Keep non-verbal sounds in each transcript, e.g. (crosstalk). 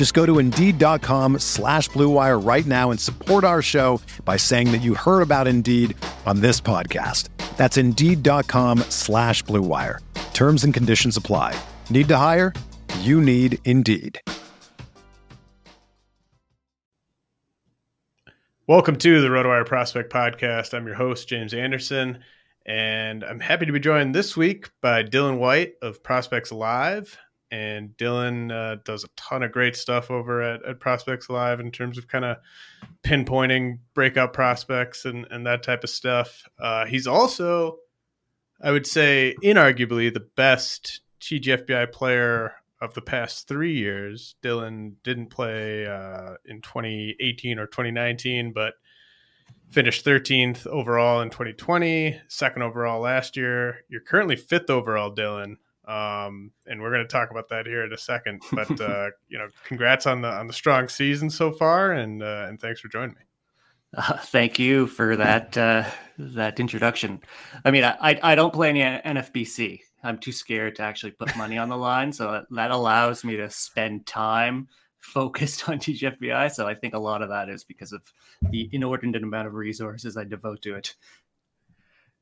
Just go to Indeed.com slash BlueWire right now and support our show by saying that you heard about Indeed on this podcast. That's Indeed.com slash BlueWire. Terms and conditions apply. Need to hire? You need Indeed. Welcome to the RotoWire Prospect Podcast. I'm your host, James Anderson, and I'm happy to be joined this week by Dylan White of Prospects Live. And Dylan uh, does a ton of great stuff over at, at Prospects Live in terms of kind of pinpointing breakout prospects and, and that type of stuff. Uh, he's also, I would say, inarguably the best TGFBI player of the past three years. Dylan didn't play uh, in 2018 or 2019, but finished 13th overall in 2020, second overall last year. You're currently fifth overall, Dylan. Um, and we're going to talk about that here in a second. But (laughs) uh, you know, congrats on the on the strong season so far, and uh, and thanks for joining me. Uh, thank you for that uh, that introduction. I mean, I I don't play any NFBC, I'm too scared to actually put money on the line. So that allows me to spend time focused (laughs) on TGFBI. So I think a lot of that is because of the inordinate amount of resources I devote to it.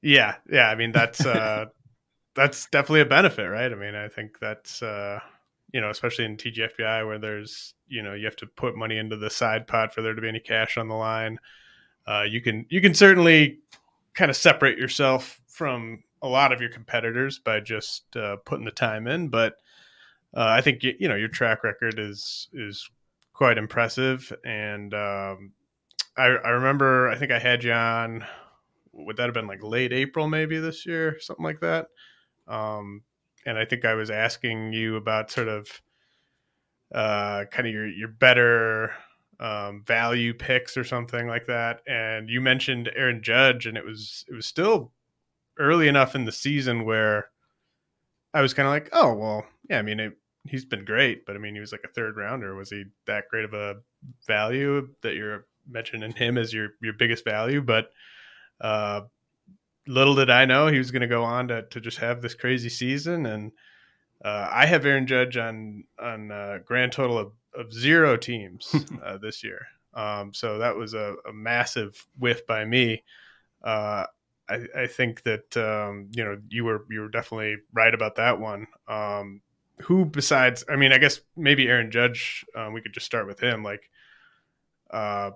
Yeah, yeah. I mean that's uh that's definitely a benefit, right? I mean, I think that's uh you know, especially in TGFBI where there's, you know, you have to put money into the side pot for there to be any cash on the line. Uh you can you can certainly kind of separate yourself from a lot of your competitors by just uh, putting the time in. But uh, I think you know your track record is is quite impressive, and um, I, I remember I think I had you on. Would that have been like late April, maybe this year, something like that? Um, and I think I was asking you about sort of uh, kind of your your better um, value picks or something like that. And you mentioned Aaron Judge, and it was it was still early enough in the season where I was kind of like, oh well, yeah. I mean, it, he's been great, but I mean, he was like a third rounder. Was he that great of a value that you're mentioning him as your your biggest value? But uh, little did I know he was going to go on to to just have this crazy season. And uh, I have Aaron Judge on on a grand total of, of zero teams (laughs) uh, this year. Um, so that was a, a massive whiff by me. Uh, I, I think that um, you know you were you were definitely right about that one. Um, who besides? I mean, I guess maybe Aaron Judge. Um, we could just start with him. Like, uh,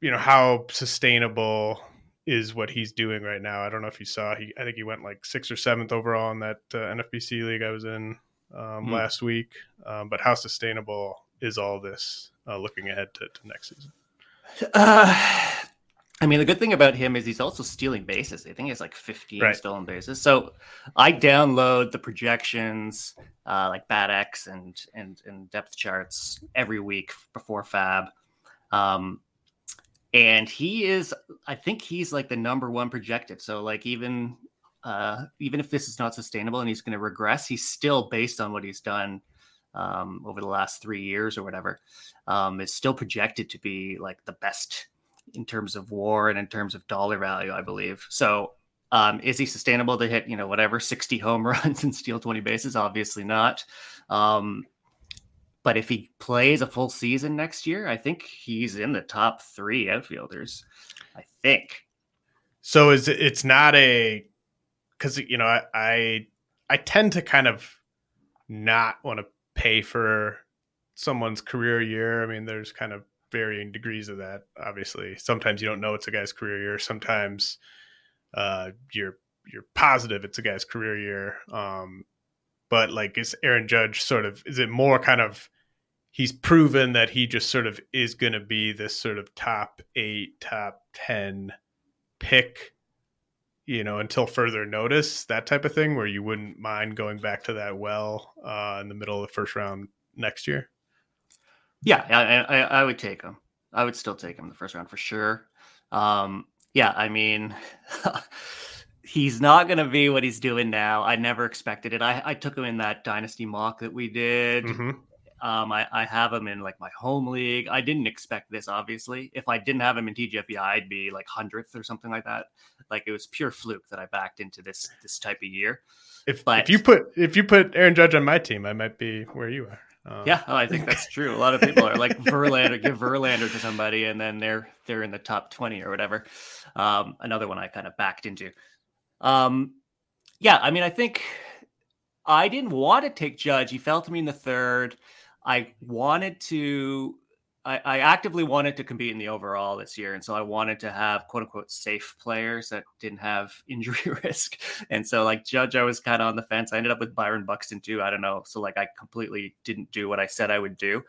you know, how sustainable is what he's doing right now? I don't know if you saw. He I think he went like sixth or seventh overall in that uh, NFBC league I was in mm. last week. Um, but how sustainable is all this uh, looking ahead to, to next season? (sighs) Uh, I mean, the good thing about him is he's also stealing bases. I think he's like 15 right. stolen bases. So I download the projections, uh, like BATX and and and depth charts every week before FAAB. Um, and he is, I think he's like the number one projected. So like even uh, even if this is not sustainable and he's going to regress, he's still based on what he's done um, over the last three years or whatever. Um, is still projected to be like the best in terms of war and in terms of dollar value, I believe. So, um, is he sustainable to hit, you know, whatever 60 home (laughs) runs and steal 20 bases? Obviously not. Um, but if he plays a full season next year, I think he's in the top three outfielders. I think. So is it, it's not a because you know I, I I tend to kind of not want to pay for someone's career year. I mean, there's kind of varying degrees of that. Obviously, sometimes you don't know it's a guy's career year. Sometimes uh, you're you're positive it's a guy's career year. Um, but like, is Aaron Judge sort of? Is it more kind of? He's proven that he just sort of is going to be this sort of top eight, top ten pick you know, until further notice, that type of thing, where you wouldn't mind going back to that well uh, in the middle of the first round next year? Yeah, I, I, I would take him. I would still take him in the first round for sure. Um, yeah, I mean, (laughs) he's not going to be what he's doing now. I never expected it. I, I took him in that dynasty mock that we did. Mm-hmm. Um, I, I have him in like my home league. I didn't expect this, obviously. If I didn't have him in TGFBI, I'd be like hundredth or something like that. Like it was pure fluke that I backed into this this type of year. If but, if you put if you put Aaron Judge on my team, I might be where you are. Um, yeah, oh, I think that's true. A lot of people are like Verlander, give Verlander to somebody, and then they're they're in the top twenty or whatever. Um, another one I kind of backed into. Um, yeah, I mean, I think I didn't want to take Judge. He fell to me in the third. I wanted to I, actively wanted to compete in the overall this year. And so I wanted to have quote unquote safe players that didn't have (laughs) injury (laughs) risk. And so like Judge, I was kind of on the fence. I ended up with Byron Buxton too. I don't know. So like I completely didn't do what I said I would do.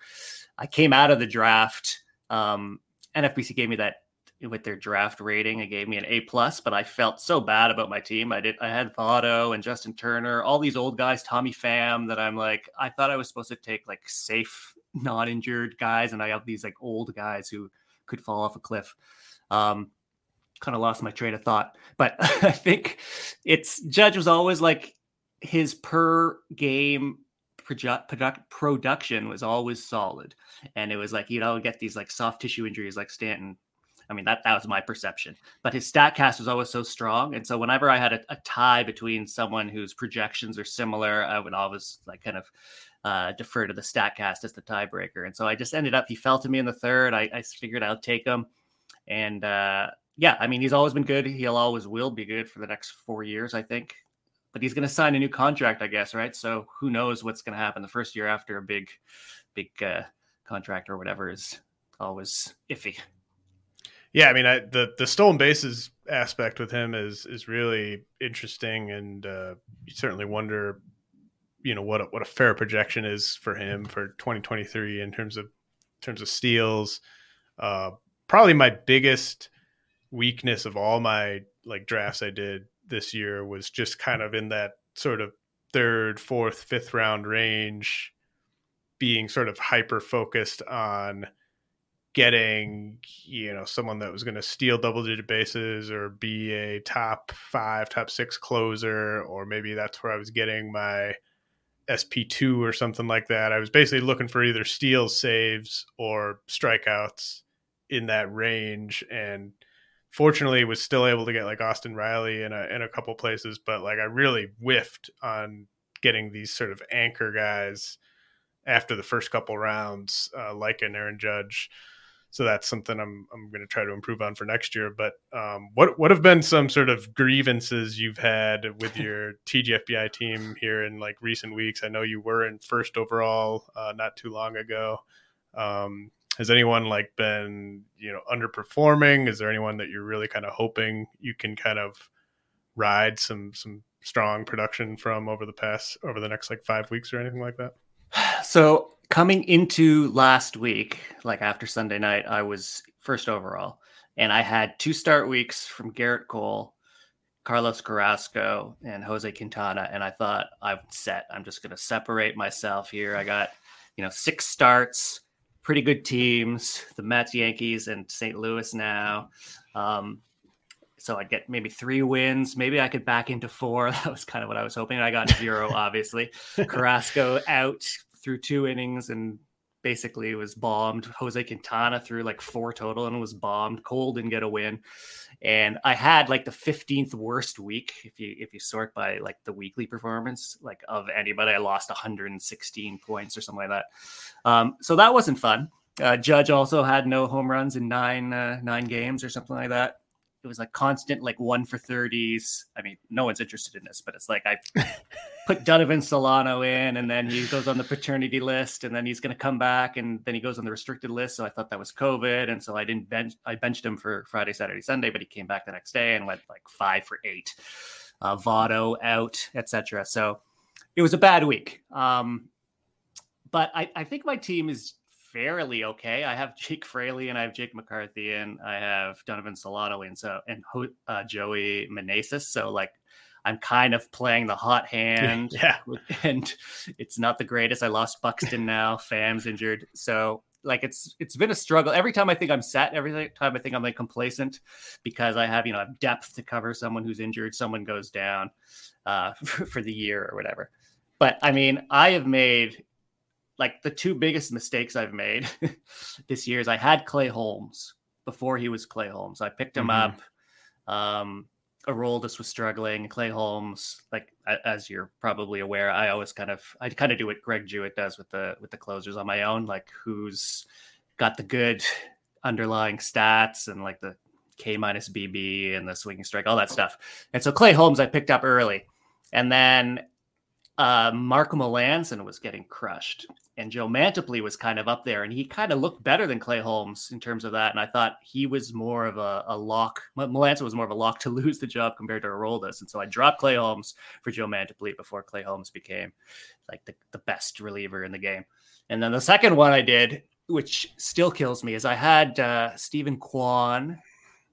I came out of the draft. Um, NFBC gave me that with their draft rating. It gave me an A plus, but I felt so bad about my team. I did I had Votto and Justin Turner, all these old guys, Tommy Pham, that I'm like, I thought I was supposed to take like safe, not injured guys, and I have these like old guys who could fall off a cliff. Um, kind of lost my train of thought, but (laughs) I think it's Judge was always like his per game Project, product, production was always solid. And it was like, you know, get these like soft tissue injuries like Stanton I mean, that, that was my perception. But his Statcast was always so strong. And so whenever I had a, a tie between someone whose projections are similar, I would always like kind of uh, defer to the Statcast as the tiebreaker. And so I just ended up, he fell to me in the third. I, I figured I'll take him. And uh, yeah, I mean, he's always been good. He'll always will be good for the next four years, I think. But he's going to sign a new contract, I guess, right? So who knows what's going to happen the first year after a big, big uh, contract or whatever is always iffy. Yeah, I mean, I, the the stolen bases aspect with him is is really interesting, and uh, you certainly wonder, you know, what a, what a fair projection is for him for 2023 in terms of in terms of steals. Uh, probably my biggest weakness of all my like drafts I did this year was just kind of in that sort of third, fourth, fifth round range, being sort of hyper focused on getting you know someone that was going to steal double digit bases or be a top five top six closer or maybe that's where i was getting my sp2 or something like that. I was basically looking for either steals saves or strikeouts in that range and fortunately was still able to get like austin riley in a, in a couple places but like i really whiffed on getting these sort of anchor guys after the first couple rounds uh, like an aaron judge so that's something I'm I'm going to try to improve on for next year. But um, what what have been some sort of grievances you've had with (laughs) your TGFBI team here in like recent weeks? I know you were in first overall uh, not too long ago. Um, has anyone like been you know underperforming? Is there anyone that you're really kind of hoping you can kind of ride some some strong production from over the past over the next like five weeks or anything like that? So coming into last week, like after Sunday night, I was first overall, and I had two start weeks from Gerrit Cole, Carlos Carrasco, and Jose Quintana, and I thought I'm set. I'm just going to separate myself here. I got, you know, six starts, pretty good teams, the Mets, Yankees, and St. Louis now. Um, so I'd get maybe three wins. Maybe I could back into four. (laughs) That was kind of what I was hoping. I got zero, obviously. (laughs) Carrasco out, through two innings and basically was bombed. Jose Quintana threw like four total and was bombed. Cole didn't get a win. And I had like the 15th worst week if you if you sort by like the weekly performance like of anybody. I lost 116 points or something like that. Um, so that wasn't fun. Uh, Judge also had no home runs in nine uh, nine games or something like that it was like constant like one for 30s. I mean, no one's interested in this, but it's like I (laughs) put Donovan Solano in and then he goes on the paternity list and then he's going to come back and then he goes on the restricted list. So I thought that was COVID. And so I didn't bench, I benched him for Friday, Saturday, Sunday, but he came back the next day and went like five for eight. uh, Votto out, etc. So it was a bad week. Um, but I, I think my team is fairly okay. I have (laughs) Jake Fraley and I have Jake McCarthy and I have Donovan Solano and so and uh, Joey Meneses. So like I'm kind of playing the hot (laughs) hand. yeah. (laughs) And it's not the greatest. I lost Buxton now. Pham's injured. So like it's it's been a struggle. Every time I think I'm set, every time I think I'm like complacent because I have, you know, I have depth to cover someone who's injured, someone goes down uh, for, for the year or whatever. But I mean, I have made like the two biggest mistakes I've made (laughs) this year is I had Clay Holmes before he was Clay Holmes. I picked him mm-hmm. up. Um, Aroldis was struggling. Clay Holmes, like as you're probably aware, I always kind of I kind of do what Greg Jewett does with the with the closers on my own, like who's got the good underlying stats and like the K minus BB and the swinging strike, all that stuff. And so Clay Holmes I picked up early, and then uh, Marco Melancon was getting crushed, and Joe Mantiply was kind of up there, and he kind of looked better than Clay Holmes in terms of that. And I thought he was more of a, a lock. Melancon was more of a lock to (laughs) lose the job compared to Aroldis, and so I dropped Clay Holmes for Joe Mantiply before Clay Holmes became like the, the best reliever in the game. And then the second one I did, which still kills me, is I had uh, Steven Kwan.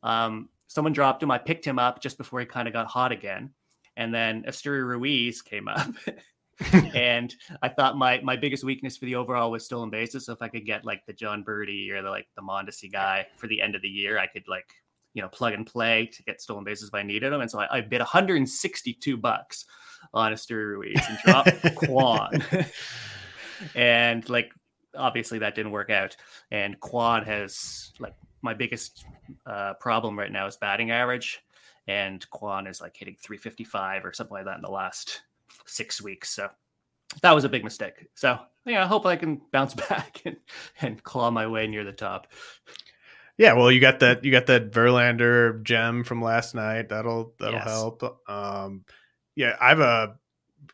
Um, someone dropped him. I picked him up just before he kind of got hot again and then Esteury Ruiz came up. (laughs) (laughs) and I thought my my biggest weakness for the overall was stolen bases. So if I could get like the Jon Berti or the like the Mondesi guy for the end of the year, I could like you know plug and play to get stolen bases if I needed them. And so I, I bid 162 bucks on Esteury Ruiz and dropped (laughs) Kwan. and like obviously that didn't work out. And Kwan has like my biggest uh, problem right now is batting average and Kwan is like hitting 355 or something like that in the last six weeks. So that was a big mistake. So yeah, I hope I can bounce (laughs) back and, and claw my way near the top. Yeah, well, you got that you got that Verlander gem from last night. That'll that'll yes. help. Um, yeah, I have a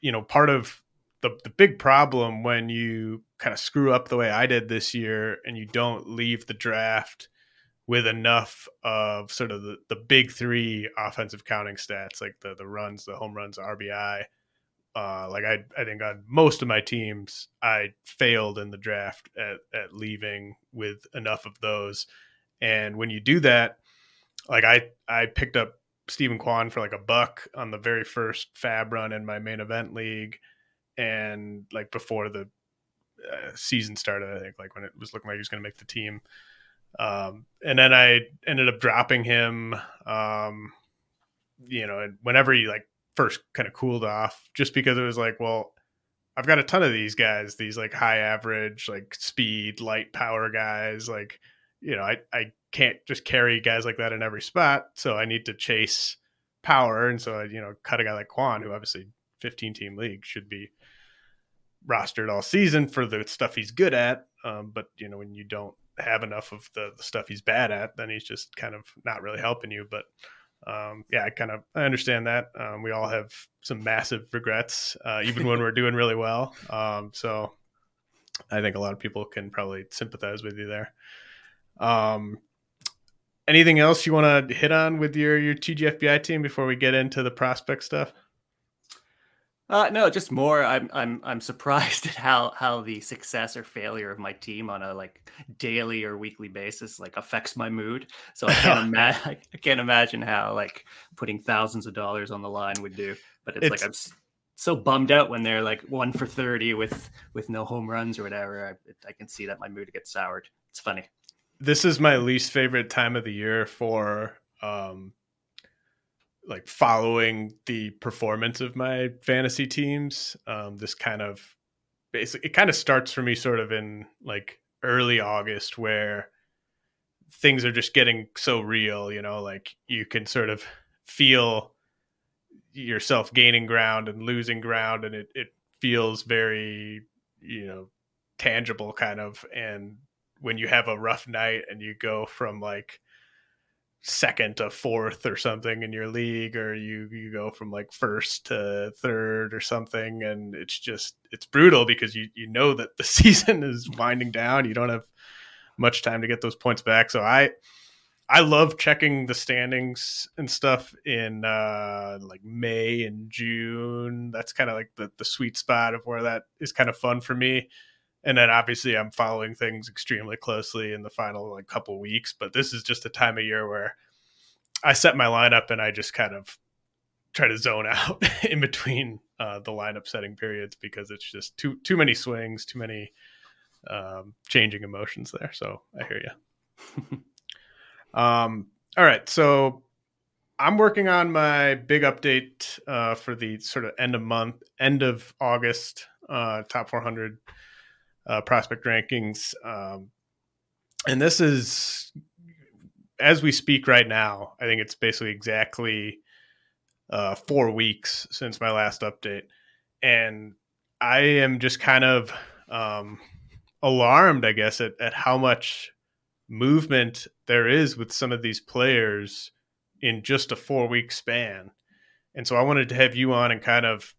you know part of the the big problem when you kind of screw up the way I did this year and you don't leave the draft with enough of sort of the, the big three offensive counting stats, like the the runs, the home runs, RBI. Uh, like I, I think on most of my teams, I failed in the draft at, at leaving with enough of those. And when you do that, like I, I picked up Steven Kwan for like a buck on the very first FAAB run in my main event league. And like before the uh, season started, I think like when it was looking like he was going to make the team, um, and then I ended up dropping him, um, you know, whenever he like first kind of cooled off, just because it was like, well, I've got a ton of these guys, these like high average, like speed, light power guys. Like, you know, I, I can't just carry guys like that in every spot. So I need to chase power. And so I, you know, cut a guy like Kwan, who obviously 15 team league should be rostered all season for the stuff he's good at. Um, but, you know, when you don't have enough of the, the stuff he's bad at, then he's just kind of not really helping you. But um, yeah, I kind of I understand that. Um, we all have some massive regrets, uh, even when we're doing really well. Um, so I think a lot of people can probably sympathize with you there. Um, anything else you want to hit on with your your TGFBI team before we get into the prospect stuff? Uh, no, just more. I'm I'm I'm surprised (laughs) at how how the success or failure of my team on a like daily or weekly basis like affects my mood. So I can't (laughs) imagine (laughs) I can't imagine how like putting thousands of dollars on the line would do. But it's, it's... like I'm so bummed out when they're like one for thirty with with no home runs or whatever. I, I can see that my mood gets soured. It's funny. This is my least favorite time of the year for um like following the performance of my fantasy teams. Um, this kind of basically it kind of starts for me sort of in like early August where things are just getting so real, you know, like you can sort of feel yourself gaining ground and losing ground and it, it feels very, you know, tangible kind of and when you have a rough night and you go from like second to fourth or something in your league or you you go from like first to third or something and it's just it's brutal because you you know that the (laughs) season is winding down you don't have much time to get those points back so i I love checking the standings and stuff in uh, like May and June. That's kind of like the the sweet spot of where that is kind of fun for me. And then obviously I'm following things extremely closely in the final like couple weeks. But this is just a time of year where I set my lineup and I just kind of try to zone (laughs) out in between uh, the lineup setting periods because it's just too too many swings, too many um, changing emotions there. So I hear you. (laughs) um, all right, so I'm working on my big update uh, for the sort of end of month, end of August uh, top 400 uh, prospect rankings, um, and this is as we speak right now. I think it's basically exactly uh, four weeks since my last update, and I am just kind of um, alarmed, I guess, at, at how much movement there is with some of these players in just a four week span. And so I wanted to have you on and kind of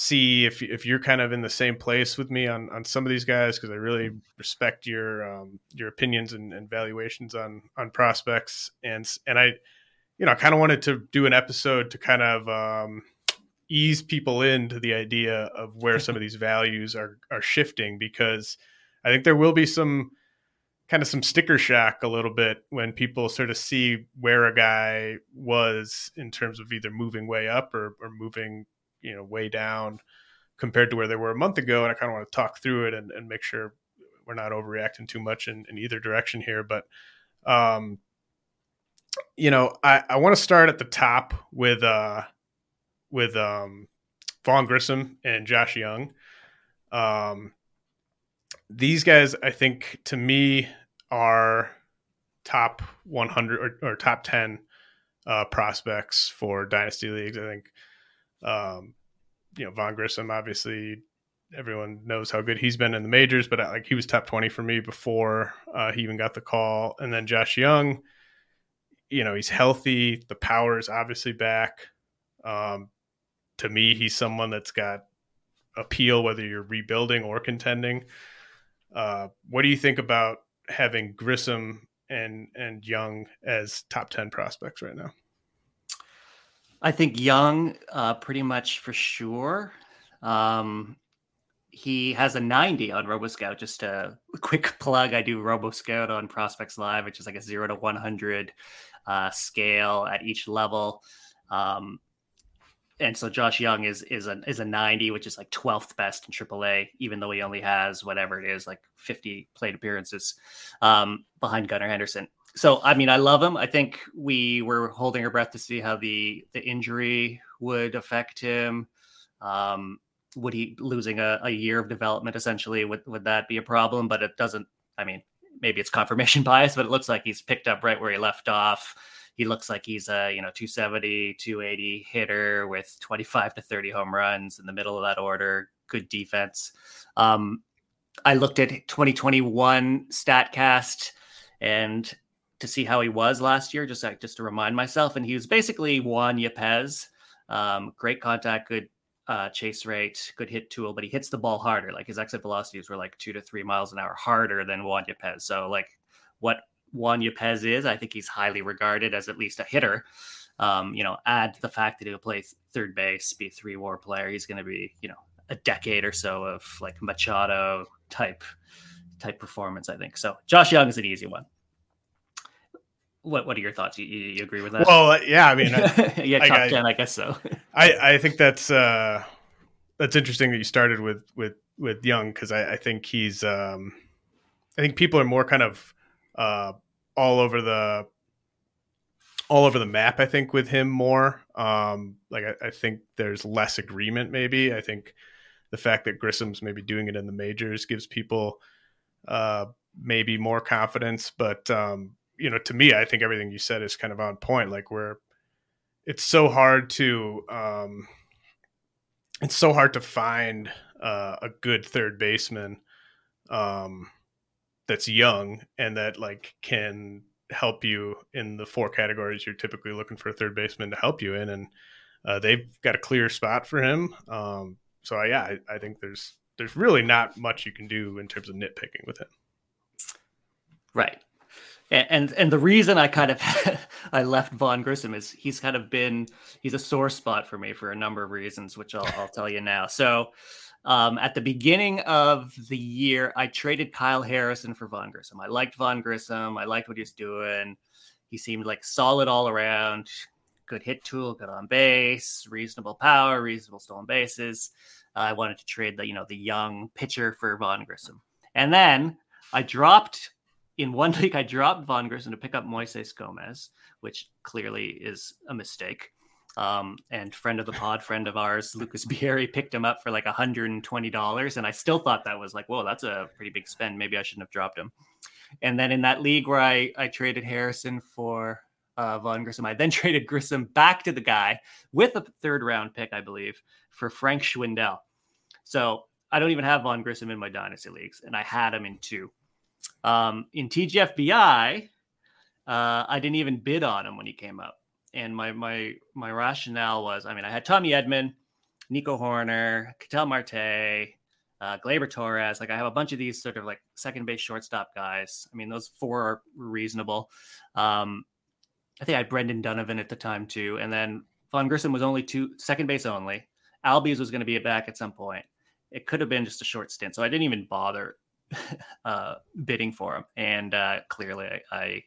see if if you're kind of in the same place with me on on some of these guys because I really respect your um, your opinions and, and valuations on on prospects. And and I you know I kind of wanted to do an episode to kind of um, ease people into the idea of where some of these values are are shifting because I think there will be some kind of some sticker shock a little bit when people sort of see where a guy was in terms of either moving way up or, or moving you know way down compared to where they were a month ago and i kind of want to talk through it and, and make sure we're not overreacting too much in, in either direction here but um you know i i want to start at the top with uh with um, Vaughn Grissom and Josh Jung. Um, these guys, I think, to me, are top 100 or, or top 10 uh, prospects for dynasty leagues. I think, um, you know, Vaughn Grissom, obviously, everyone knows how good he's been in the majors, but uh, like he was top 20 for me before uh, he even got the call. And then Josh Jung, you know, he's healthy. The power is obviously back. Um, to me, he's someone that's got appeal whether you're rebuilding or contending. Uh, what do you think about having Grissom and and Jung as top ten prospects right now? I think Jung, uh, pretty much for sure. Um, he has a 90 on RoboScout. Just a quick (laughs) plug: I do RoboScout on Prospects Live, which is like a zero to 100 uh, scale at each level. Um, and so Josh Jung is is a is a 90, which is like 12th best in AAA, even though he only has whatever it is, like 50 plate appearances um, behind Gunnar Henderson. So I mean, I love him. I think we were holding our breath to see how the the injury would affect him. Um, would he losing a, a year of development essentially? Would would that be a problem? But it doesn't. I mean, maybe it's confirmation (laughs) bias, but it looks like he's picked up right where he left off he looks like he's a you know 270 280 hitter with 25 to 30 home runs in the middle of that order good defense um, i looked at 2021 statcast and to see how he was last year just just to remind myself and he was basically juan yepez um, great contact good uh, chase rate, good hit tool, but he hits the ball harder. Like his exit velocities were like two to three miles an hour harder than Juan Yepez. So like what Juan Yepez is. I think he's highly regarded as at least a hitter. Um, you know, add the fact that he'll play third base, be a three war player. He's going to be, you know, a decade or so of like Machado type type performance. I think so. Josh Jung is an easy one. What What are your thoughts? You, you agree with that? Well, yeah. I mean, (laughs) yeah, top I, ten, I guess so. I I think that's uh that's interesting that you started with with with Jung because I, I think he's um I think people are more kind of uh, all over the all over the map. I think with him more. Um, like I, I, think there's less agreement. Maybe I think the fact that Grissom's maybe doing it in the majors gives people uh, maybe more confidence. But um, you know, to me, I think everything you said is kind of on point. Like where it's so hard to um, it's so hard to find uh, a good third baseman. Um, that's young and that like can help you in the four categories you're typically looking for a third baseman to help you in, and uh, they've got a clear spot for him. Um, so I, yeah, I, I, think there's there's really not much you can do in terms of nitpicking with him. Right. And and the reason I kind of (laughs) I left Vaughn Grissom is he's kind of been he's a sore spot for me for a number of reasons, which I'll, I'll tell you now. So, um, at the beginning of the year, I traded Kyle Harrison for Vaughn Grissom. I liked Vaughn Grissom. I liked what he was doing. He seemed like solid all around, good hit tool, good on base, reasonable power, reasonable stolen bases. Uh, I wanted to trade the you know the young pitcher for Vaughn Grissom, and then I dropped in one (laughs) league, I dropped Vaughn Grissom to pick up Moises Gomez, which clearly is a mistake. Um, and friend of the pod, friend of ours, Lucas (laughs) Bieri, picked him up for like $120. And I still thought that was like, whoa, that's a pretty big spend. Maybe I shouldn't have dropped him. And then in that league where I, I traded Harrison for uh, Vaughn Grissom, I then (laughs) traded Grissom back to the guy with a third round pick, I believe, for Frank Schwindel. So I don't even have Vaughn Grissom in my dynasty leagues, and I had him in two. Um, in TGFBI, uh, I didn't even bid on him when he came up, and my my my rationale was, I mean, I had Tommy Edman, Nico Hoerner, Ketel Marte, uh, Gleyber Torres. Like I have a bunch of these sort of like second base shortstop guys. I mean, those four are reasonable. Um, I think I had Brendan Donovan at the time too, and then Vaughn Grissom was only two second base only. Albies was going to be back at some point. It could have been just a short stint, so I didn't even bother (laughs) uh, bidding for him, and uh, clearly I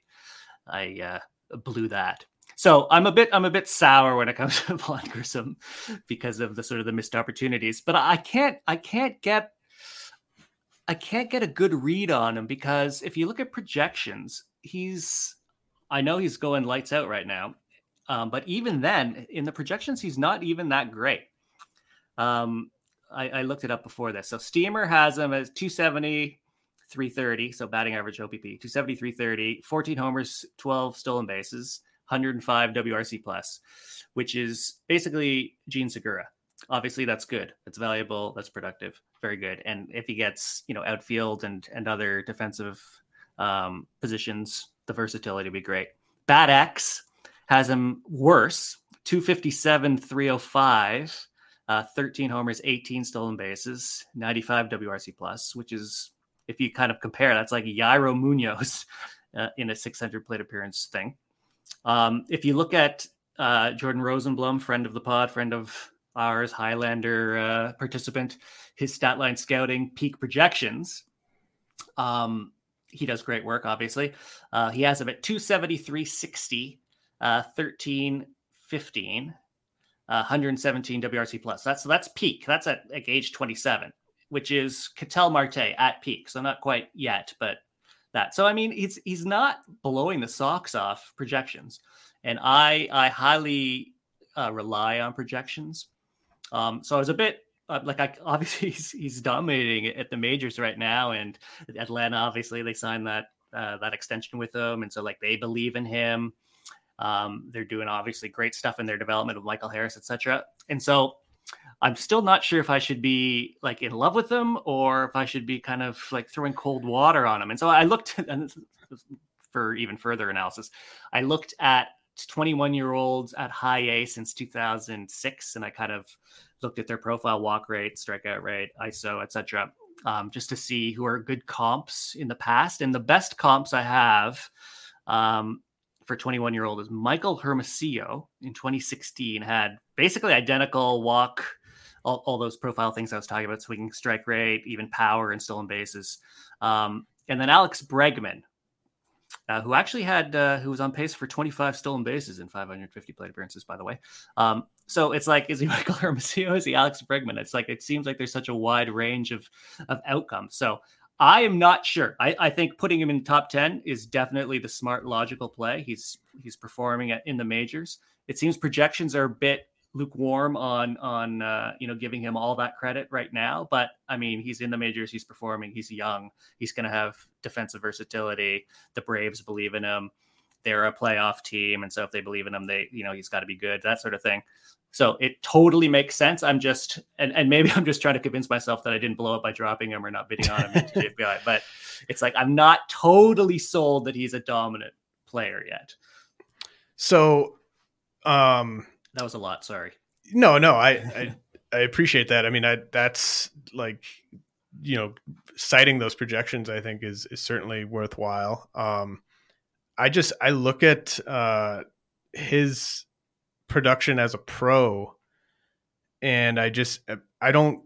I, uh, blew that. So I'm a bit I'm a bit sour when it comes (laughs) to Vaughn Grissom because of the sort of the missed opportunities. But I can't I can't get I can't get a good read on him because if you look at projections, he's I know he's going lights out right now, um, but even then in the projections, he's not even that great. Um, I, I, looked it up before this. So Steamer has him as 270, 330. So batting average OBP 270, 330, 14 homers, 12 stolen bases, 105 WRC plus, which is basically Jean Segura. Obviously, that's good. That's valuable. That's productive. Very good. And if he gets, you know, outfield and and other defensive um, positions, the versatility would be great. Bat X has him worse 257, 305 uh, 13 homers, 18 stolen bases, 95 WRC plus, which is if you kind of compare, that's like Yairo Munoz (laughs) uh, in a 600 plate appearance thing. Um, if you look at uh, Jordan Rosenblum, friend of the pod, friend of ours, Highlander uh, participant, his stat line scouting peak projections. Um, he does great work, obviously. Uh, he has him at 273, 60, uh, 13, 15, 117 WRC plus. That's that's peak. That's at like age 27, which is Ketel Marte at peak. So not quite yet, but that. So I mean, he's he's not blowing the socks off projections, and I I highly uh, rely on projections. Um, so I was a bit uh, like I (laughs) obviously he's, he's dominating at the majors right now, and Atlanta obviously they signed that uh, that extension with him, and so like they believe in him. Um, they're doing obviously great stuff in their development of Michael Harris, etc. And so I'm still not sure if I should be like in love with them or if I should be kind of like throwing cold water on them. And so I looked (laughs) for even further analysis. I looked at 21 year olds at high A since 2006, and I kind of looked at their profile, walk rate, strikeout rate, ISO, etc. Um, just to see who are good comps in the past. And the best comps I have um, for 21 year old is Michael Hermosillo in 2016 had basically identical walk, all, all, those profile things I was talking about, swinging strike rate, even power and stolen bases. Um, and then Alex Bregman, uh, who actually had, uh, who was on pace for 25 stolen bases in 550 plate appearances, by the way. Um, so it's like, is he (laughs) Michael Hermosillo? Is he Alex Bregman? It's like, it seems like there's such a wide range of, of outcomes. So I am not sure. I, I, think putting him in the top ten is definitely the smart, logical play. He's he's performing at, in the majors. It seems projections are a bit lukewarm on on uh, you know giving him all that credit right now. But I mean, he's in the majors. He's performing. He's young. He's going to have defensive versatility. The Braves believe in him. They're a playoff team, and so if they believe in him, they you know he's got to be good. That sort of thing. So it totally makes sense. I'm just, and, and maybe (laughs) I'm just trying to convince myself that I didn't blow up by dropping him or not bidding on him in TGFBI. (laughs) But it's like I'm not totally sold that he's a dominant player yet. So, um, that was a lot. Sorry. No, no, I, (laughs) I, I appreciate that. I mean, I that's like, you know, citing those projections, I think is is certainly worthwhile. Um, I just I look at uh, his production as a pro, and I just I don't.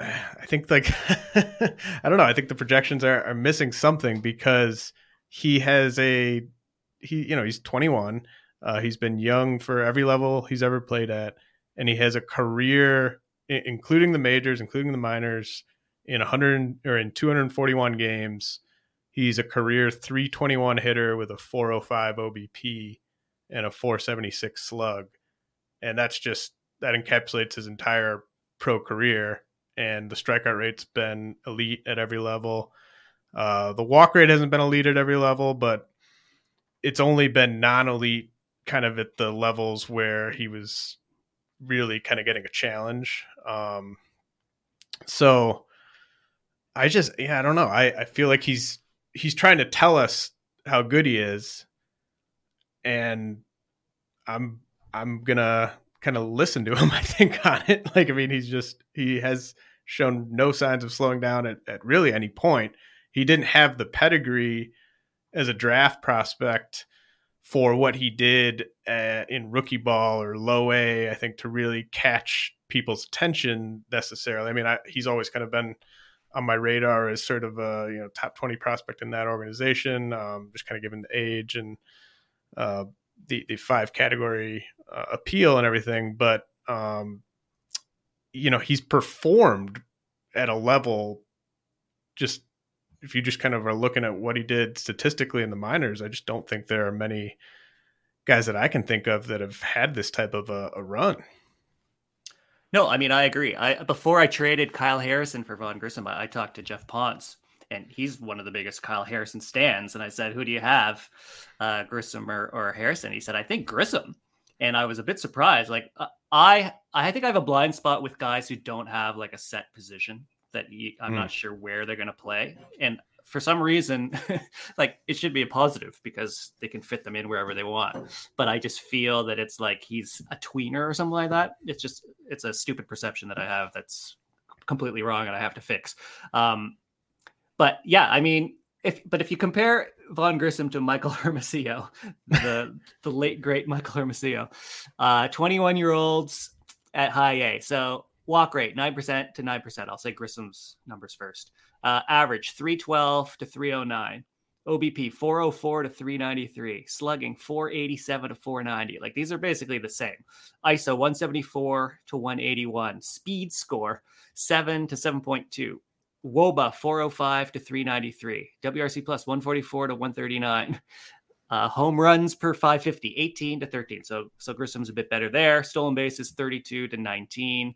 I think like (laughs) I don't know. I think the projections are, are missing something because he has a he you know he's 21. Uh, he's been young for every level he's ever played at, and he has a career, including the majors, including the minors, in 100 or in 241 games. He's a career 321 hitter with a 405 OBP and a 476 slug, and that's just that encapsulates his entire pro career. And the strikeout rate's been elite at every level. Uh, the walk rate hasn't been elite at every level, but it's only been non-elite kind of at the levels where he was really kind of getting a challenge. Um, so I just, yeah, I don't know. I, I feel like he's, he's trying to tell us how good he is. And I'm, I'm gonna kind of listen to (laughs) him, I think, on it. Like, I mean, he's just, he has shown no signs of slowing down at, at really any point. He didn't have the pedigree as a draft prospect for what he did uh, in rookie ball or low A, I think to really catch people's attention necessarily. I mean, I, he's always kind of been on my radar as sort of a you know top 20 prospect in that organization, um, just kind of given the age and uh, the the five category uh, appeal and everything. But um, you know, he's performed at a level just if you just kind of are looking at what he did statistically in the minors, I just don't think there are many guys that I can think of that have had this type of a, a run. No, I mean I agree. I before I traded Kyle Harrison for Vaughn Grissom, I, I talked to Jeff Ponce, and he's one of the biggest Kyle Harrison stands. And I said, "Who do you have, uh, Grissom or, or Harrison?" He said, "I think Grissom." And I was a bit surprised. Like uh, I, I think I have a blind spot with guys who don't have like a set position that you, I'm mm. not sure where they're going to play. And for some reason, (laughs) like it should be a positive because they can fit them in wherever they want. But I just feel that it's like he's a tweener or something like that. It's just it's a stupid perception that I have that's completely wrong and I have to fix. Um, but yeah, I mean, if but if you compare Vaughn Grissom to Michael (laughs) Hermosillo, the the late great Michael Hermosillo, uh, 21 year olds at high A. So walk rate 9% to 9%. I'll say Grissom's numbers first. Uh, average 312 to 309. OBP 404 to 393, slugging 487 to 490. Like these are basically the same. ISO 174 to 181, speed score 7 to 7.2, WOBA 405 to 393, WRC plus 144 to 139. Uh, home runs per 550, 18 to 13. So so Grissom's a bit better there. Stolen bases 32 to 19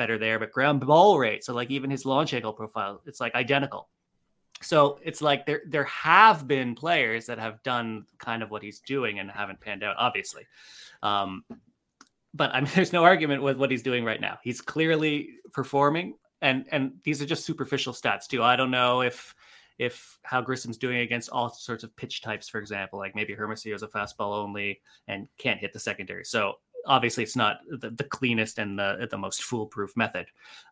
better there, but ground ball rate, so like even his launch angle profile, it's like identical. So it's like there there have been players that have done kind of what he's doing and haven't panned out, obviously. Um, but I mean, (laughs) there's no argument with what he's doing right now. He's clearly performing, and and these are just superficial stats too. I don't know if if how Grissom's doing against all sorts of pitch types, for example, like maybe Hermosillo is a fastball only and can't hit the secondary. So obviously it's not the, the cleanest and the the most foolproof method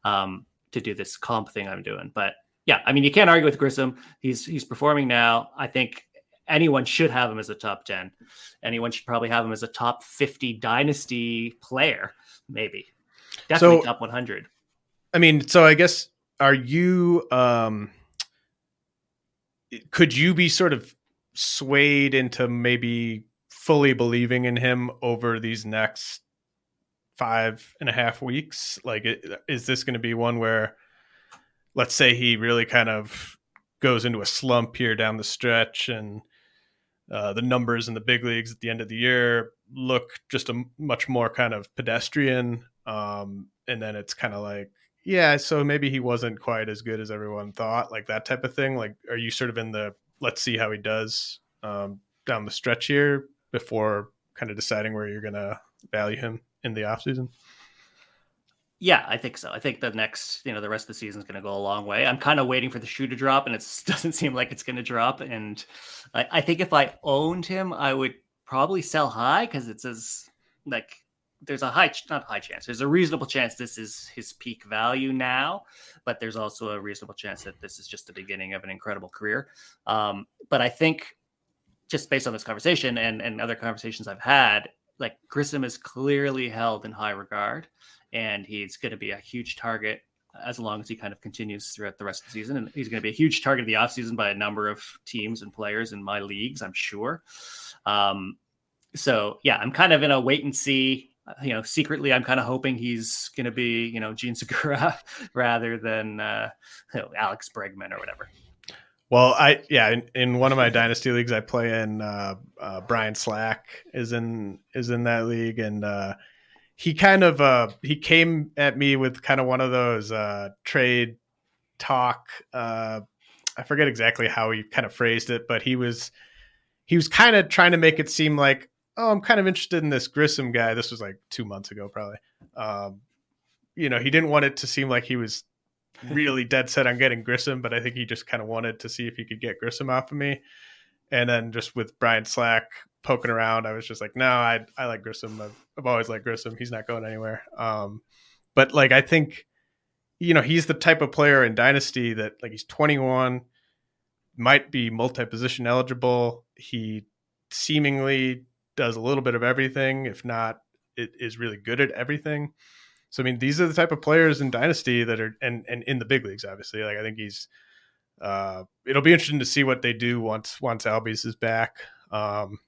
um, to do this comp thing I'm doing. But yeah, I mean you can't argue with Grissom. He's he's performing now. I think anyone should have him as a top 10. Anyone should probably have him as a top 50 dynasty player, maybe. Definitely so, top 100. I mean, so I guess are you um could you be sort of swayed into maybe fully believing in him over these next five and a half weeks? Like, is this going to be one where, let's say, he really kind of goes into a slump here down the stretch and uh, the numbers in the big leagues at the end of the year look just a much more kind of pedestrian. Um, and then it's kind of like, yeah, so maybe he wasn't quite as good as everyone thought, like that type of thing. Like, are you sort of in the let's see how he does um, down the stretch here before kind of deciding where you're going to value him in the offseason? Yeah, I think so. I think the next, you know, the rest of the season is going to go a long way. I'm kind of waiting for the shoe to drop, and it (laughs) doesn't seem like it's going to drop. And I, I, think if I owned him, I would probably sell high because it's as like there's a high, not high chance. There's a reasonable chance this is his peak value now, but there's also a reasonable chance that this is just the beginning of an incredible career. Um, but I think just based on this conversation and and other conversations I've had, like Grissom is clearly held in high regard, and he's going to be a huge target as long as he kind of continues throughout the rest of the season. And he's going to be a huge target of the offseason by a number of teams and players in my leagues, I'm sure. Um, so yeah, I'm kind of in a wait and see. Uh, you know, secretly, I'm kind of hoping he's going to be, you know, Jean Segura (laughs) rather than uh, you (laughs) know, Alex Bregman or whatever. Well, I yeah, in, in, one of my dynasty leagues I play in, uh, uh, Brian Slack is in is in that league, and uh, he kind of uh, he came at me with kind of one of those uh, trade talk. Uh, I forget exactly how he kind of phrased it, but he was he was kind of trying to make it seem like, oh, I'm kind of interested in this Grissom guy. This was like two months ago, probably. Um, you know, he didn't want it to seem like he was really dead set on getting Grissom, but I think he just kind of wanted to see if he could get Grissom off of me. And then just with Brian Slack poking around, I was just like, no, I I like Grissom. I've, I've always liked Grissom. He's not going anywhere. Um, but like I think, you know, he's the type of player in Dynasty that like he's 21, might be multi-position eligible. He seemingly does a little bit of everything, if not, it is really good at everything. So I mean, these are the type of players in Dynasty that are and and in the big leagues, obviously. Like I think he's uh it'll be interesting to see what they do once once Albies is back. Um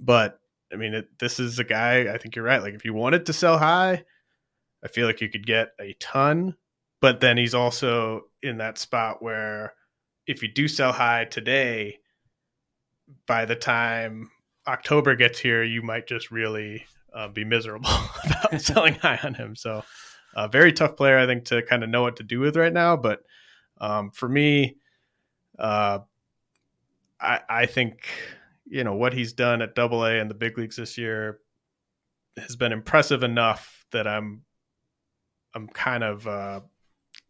but I mean it, this is a guy, I think you're right. Like if you wanted to sell high, I feel like you could get a ton, but then he's also in that spot where if you do sell high today, by the time October gets here, you might just really uh, be miserable (laughs) about (laughs) selling high on him. So, a uh, very tough player, I think, to kind of know what to do with right now. But um, for me, uh, I, I think you know what he's done at Double A and the big leagues this year has been impressive enough that I'm I'm kind of uh,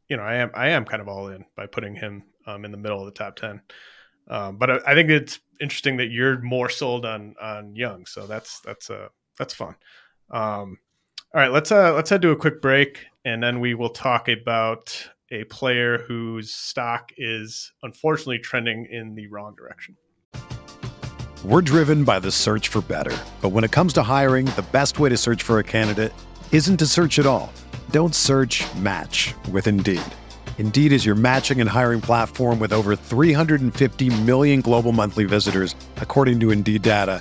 you know I am I am kind of all in by putting him um, in the middle of the top ten. Um, but I, I, think it's interesting that you're more sold on on Jung, so that's that's uh that's fun. Um, all right, let's uh, let's head to a quick break, and then we will talk about a player whose stock is unfortunately trending in the wrong direction. We're driven by the search for better, but when it comes to hiring, the best way to search for a candidate isn't to search at all. Don't search. Match with Indeed. Indeed is your matching and hiring platform with over 350 million global monthly visitors, according to Indeed data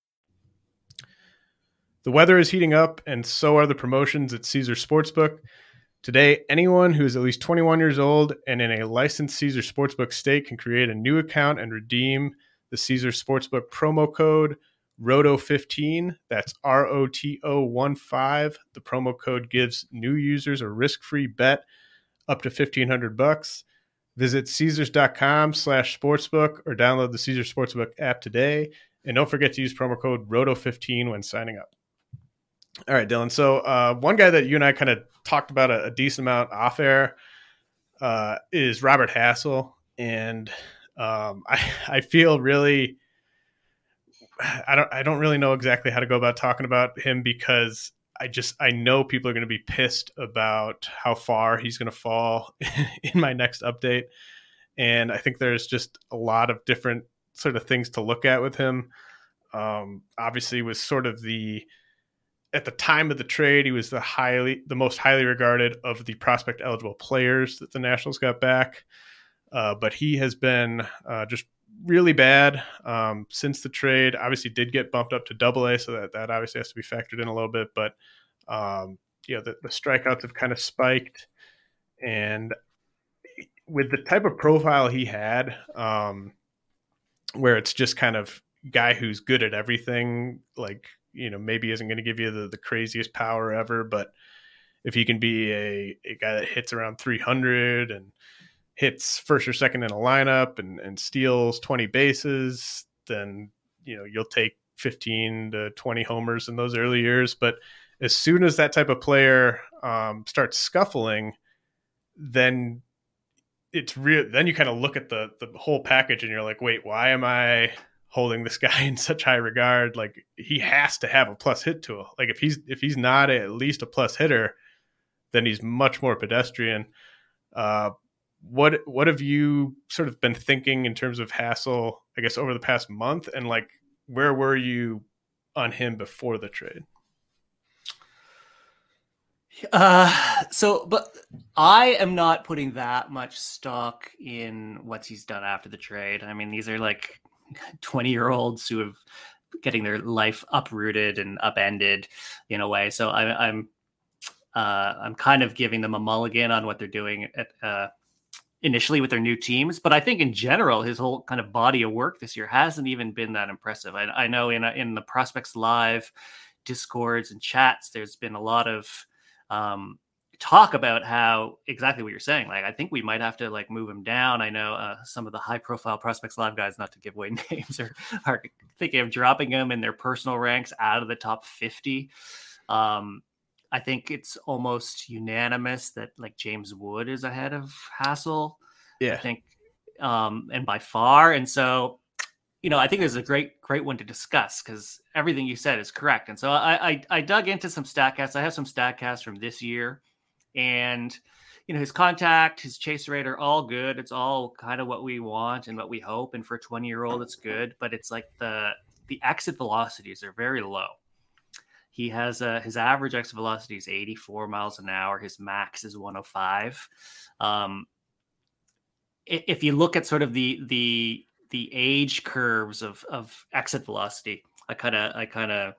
The weather is heating up, and so are the promotions at Caesar Sportsbook. Today, anyone who is at least 21 years old and in a licensed Caesar Sportsbook state can create a new account and redeem the Caesar Sportsbook promo code ROTO15. That's R O T O 1 5. The promo code gives new users a risk free bet up to 1500 bucks. Visit Caesars.com slash sportsbook or download the Caesars Sportsbook app today. And don't forget to use promo code ROTO15 when signing up. All right, Dylan. So, uh, one guy that you and I kind of talked about a, a, decent amount off air uh, is Robert Hassell, And um, (laughs) I, I feel really I don't I don't really know exactly how to go about talking about him because I just I know people are going to be pissed about how far he's going to fall (laughs) in my next update, and I think there's just a lot of different sort of things to look at with him. Um, obviously, was sort of the at the time of the trade, he was the highly the most highly regarded of the prospect eligible players that the Nationals got back. Uh, but he has been uh, just really bad um, since the trade. Obviously, did get bumped up to Double A, so that that obviously has to be factored in a little bit. But um, you know, the, the strikeouts have kind of spiked, and with the type of profile he had, um, where it's just kind of guy who's good at everything, like you know, maybe isn't going to give you the, the craziest power ever, but if he can be a, a guy that hits around 300 and hits first or second in a lineup and, and steals 20 bases, then you know you'll take 15 to 20 homers in those early years. But as soon as that type of player um, starts scuffling, then it's real. Then you kind of look at the the whole package and you're like, wait, why am I holding this (laughs) guy in such high regard? Like he has to have a plus hit tool. Like if he's if he's not at least a plus hitter, then he's much more pedestrian. Uh, what what have you sort of been thinking in terms of Hassell? I guess over the past month, and like where were you on him before the trade? Uh, so, but I am not putting that much stock in what he's done after the trade. I mean, these are like (laughs) 20 year olds who have getting their life uprooted and upended in a way. So I, I'm, uh, I'm kind of giving them a mulligan on what they're doing at, uh, initially with their new teams, but I think in general his whole kind of body of work this year hasn't even been that impressive. I, I know in in the prospects live discords and chats, there's been a lot of um, talk about how exactly what you're saying. Like I think we might have to like move him down. I know uh, some of the high profile prospects live guys, not to give away (laughs) names, are are thinking of dropping him in their personal ranks out of the top fifty. Um, I think it's almost unanimous that like James Wood is ahead of Hassell. Yeah. I think um and by far. And so, you know, I think there's a great, great one to discuss because everything you said is correct. And so I, I I dug into some statcasts. I have some statcasts from this year and you know his contact his chase rate are all good it's all kind of what we want and what we hope and for a 20 year old it's good but it's like the the exit velocities are very low he has a, his average exit velocity is 84 miles an hour. His max is 105. Um, if you look at sort of the the the age curves of of exit velocity, I kind of I kind of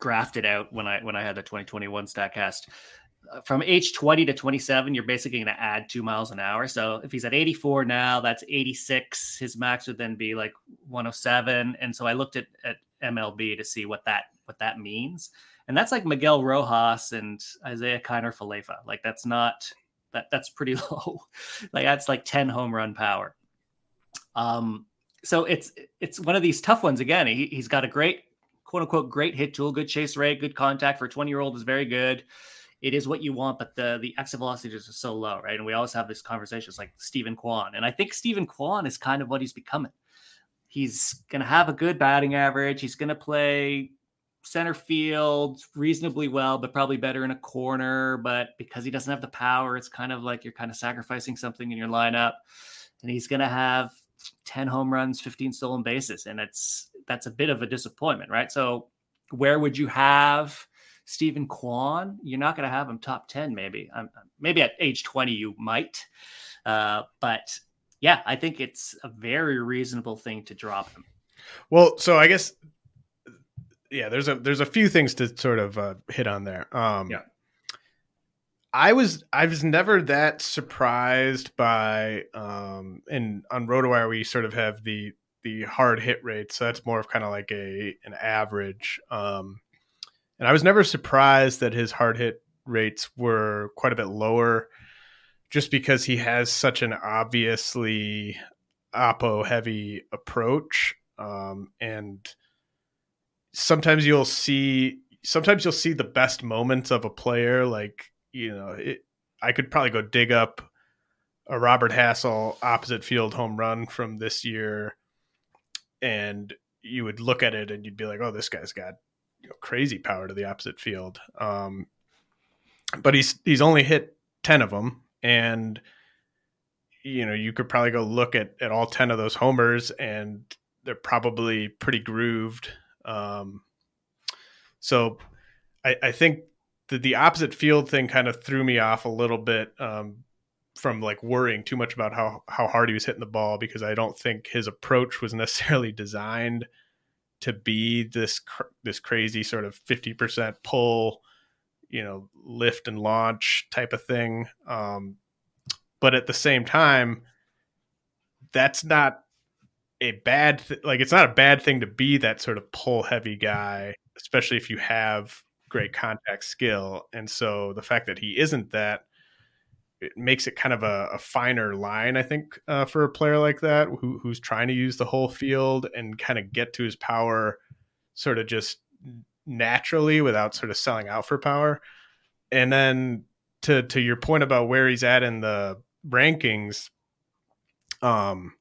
graphed it out when I when I had the 2021 Statcast. From age 20 to 27, you're basically going to add two miles an hour. So if he's at 84 now, that's 86. His max would then be like 107. And so I looked at, at MLB to see what that what that means. And that's like Miguel Rojas and Isiah Kiner-Falefa. Like that's not that that's pretty (laughs) low. like that's like 10 home run power. Um so it's it's one of these tough ones again. He, he's got a great quote unquote great hit tool, good chase rate, good contact for a 20 year old is very good. It is what you want, but the the exit velocities are so low, right? And we always have this conversations like Steven Kwan, and I think Steven Kwan is kind of what he's becoming. He's going to have a good batting average. He's going to play center field reasonably well, but probably better in a corner. But because he doesn't have the power, it's kind of like you're kind of sacrificing something in your lineup. And he's going to have 10 home runs, 15 stolen bases. And it's that's a bit of a disappointment, right? So, where would you have Steven Kwan? You're not going to have him top 10, maybe. Um, maybe at age 20, you might. Uh, but yeah, I think it's a very reasonable thing to drop him. Well, so I guess yeah, there's a there's a few things to sort of uh, hit on there. Um, yeah. I was I was never that surprised by um and on RotoWire we sort of have the the hard hit rate, so that's more of kind of like a an average. Um, and I was never surprised that his hard hit rates were quite a bit lower, just because he has such an obviously oppo heavy approach, um, and sometimes you'll see sometimes you'll see the best moments of a player like you know it, i could probably go dig up a robert Hassell opposite field home run from this year and you would look at it and you'd be like oh this guy's got you know, crazy power to the opposite field. Um, but he's he's only hit 10 of them and you know you could probably go look at at all 10 of those homers and they're probably pretty grooved. Um, so I, I think the, the opposite field thing kind of threw me off a little bit um, from like worrying too much about how, how hard he was hitting the ball because I don't think his approach was necessarily designed to be this this crazy sort of 50% pull, you know, lift and launch type of thing. Um, but at the same time, that's not a bad th- like it's not a bad thing to be that sort of pull heavy guy, especially if you have great contact skill. And so the fact that he isn't that it makes it kind of a, a finer line, I think, uh, for a player like that who, who's trying to use the whole field and kind of get to his power sort of just naturally without sort of selling out for power. And then to to your point about where he's at in the rankings, um,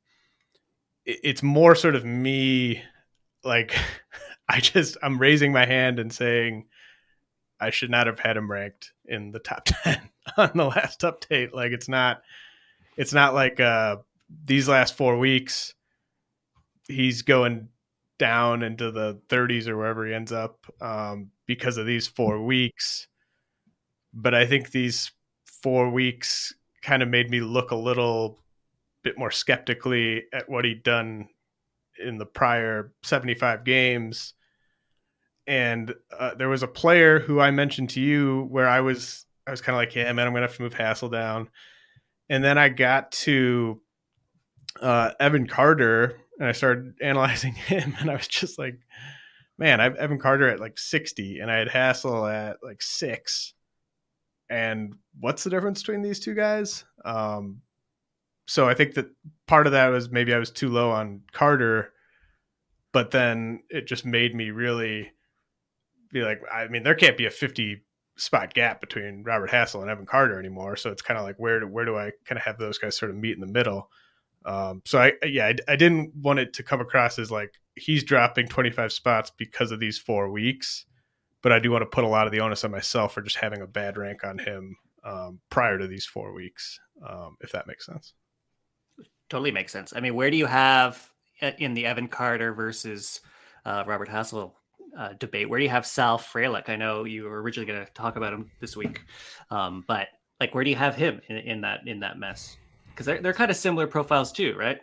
it's more sort of me like (laughs) I just I'm raising my hand and saying I should not have had him ranked in the top (laughs) 10 (laughs) on the last update like it's not it's not like uh these last 4 weeks he's going down into the 30s or wherever he ends up um because of these 4 weeks but I think these 4 weeks kind of made me look a little bit more skeptically at what he'd done in the prior 75 games. And uh, there was a player who I mentioned to you where I was I was kind of like, yeah, man, I'm gonna have to move Hassell down. And then I got to uh, Evan Carter and I started (laughs) analyzing him, and I was just like, man, I have Evan Carter at like 60, and I had Hassell at like six. And what's the difference between these two guys? Um, so I think that part of that was maybe I was too low on Carter, but then it just made me really be like, I mean, there can't be a 50 spot gap between Robert Hassell and Evan Carter anymore. So it's kind of like, where do, where do I kind of have those guys sort of meet in the middle? Um, so I, yeah, I, I didn't want it to come across as like he's dropping 25 spots because of these four weeks, but I do want to put a lot of the onus on myself for just having a bad rank on him um, prior to these four weeks, um, if that makes sense totally makes sense. I mean, where do you have uh, in the Evan Carter versus uh, Robert Hassell uh, debate? Where do you have Sal Frelick? I know you were originally going to talk about him this week, um, but like, where do you have him in, in that in that mess? Because they're they're kind of similar profiles too, right?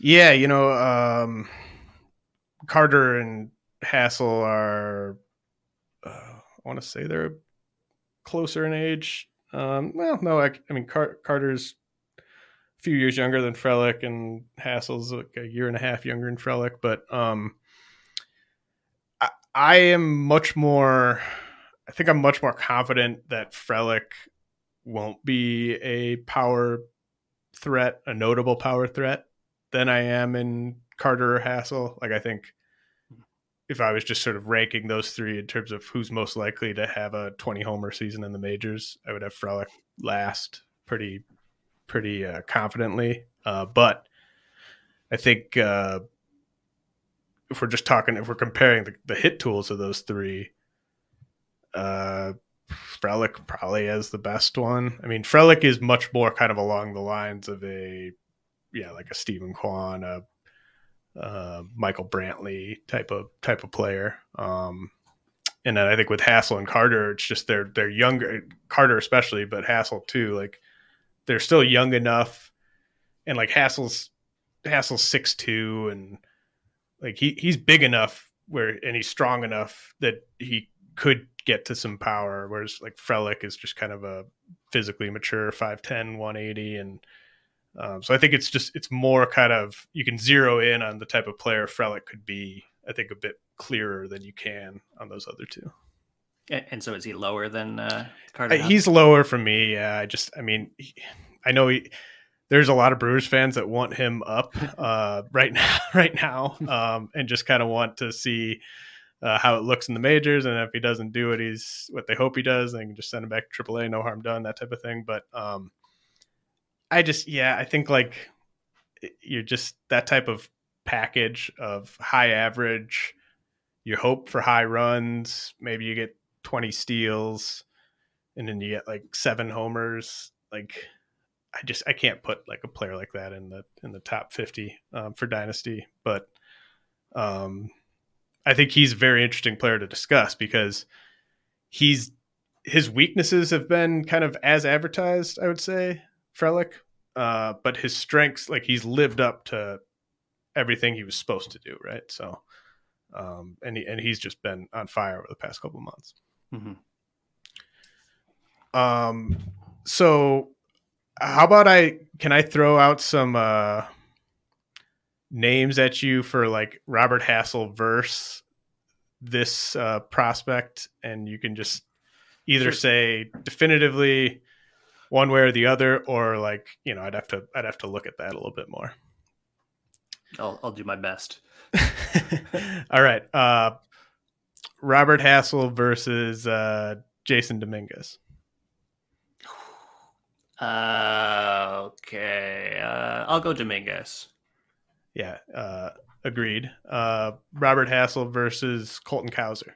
Yeah, you know, um, Carter and Hassell are. Uh, I want to say they're closer in age. Um, well, no, I, I mean Car- Carter's a few years younger than Frelick, and Hassell's like a year and a half younger than Frelick. But um, I, am much more. I think I'm much more confident that Frelick won't be a power threat, a notable power threat, than I am in Carter or Hassell. Like I think if I was just sort of ranking those three in terms of who's most likely to have a 20 homer season in the majors, I would have Frelick last pretty pretty uh, confidently. Uh, but I think uh, if we're just talking, if we're comparing the, the hit tools of those three, uh, Frelick probably has the best one. I mean, Frelick is much more kind of along the lines of a, yeah, like a Steven Kwan, a Michael Brantley type of type of player. Um, and then I think with Hassell and Carter, it's just they're they're younger, Carter especially, but Hassell too. Like they're still young enough, and like Hassel's Hassell's six two, and like he he's big enough where and he's strong enough that he could get to some power. Whereas like Frelick is just kind of a physically mature 5'10", 180, and Um, so I think it's just it's more kind of you can zero in on the type of player Frelick could be. I think a bit clearer than you can on those other two. And, so is he lower than uh, Carter? Uh, he's lower for me. Yeah, I just I mean he, I know he. There's a lot of Brewers fans that want him up uh, (laughs) right now, (laughs) right now, um, and just kind of want to see uh, how it looks in the majors, and if he doesn't do what he's what they hope he does, they can just send him back to AAA, no harm done, that type of thing. But um, I just, yeah, I think like you're just that type of package of high average. You hope for high runs. Maybe you get 20 steals, and then you get like seven homers. Like, I just I can't put like a player like that in the in the top 50 um, for dynasty. But um, I think he's a very interesting player to discuss because he's his weaknesses have been kind of as advertised. I would say Frelick, uh, but his strengths, like he's lived up to everything he was supposed to do, right? So, um, and he, and he's just been on fire over the past couple of months. Mm-hmm. Um, so how about I can I throw out some uh names at you for like Robert Hassell verse this uh prospect and you can just either sure. say definitively one way or the other, or like you know, I'd have to I'd have to look at that a little bit more. I'll I'll do my best. (laughs) All right, uh, Robert Hassell versus uh, Jasson Dominguez. Uh, okay, uh, I'll go Dominguez. Yeah, uh, agreed. Uh, Robert Hassell versus Colton Cowser.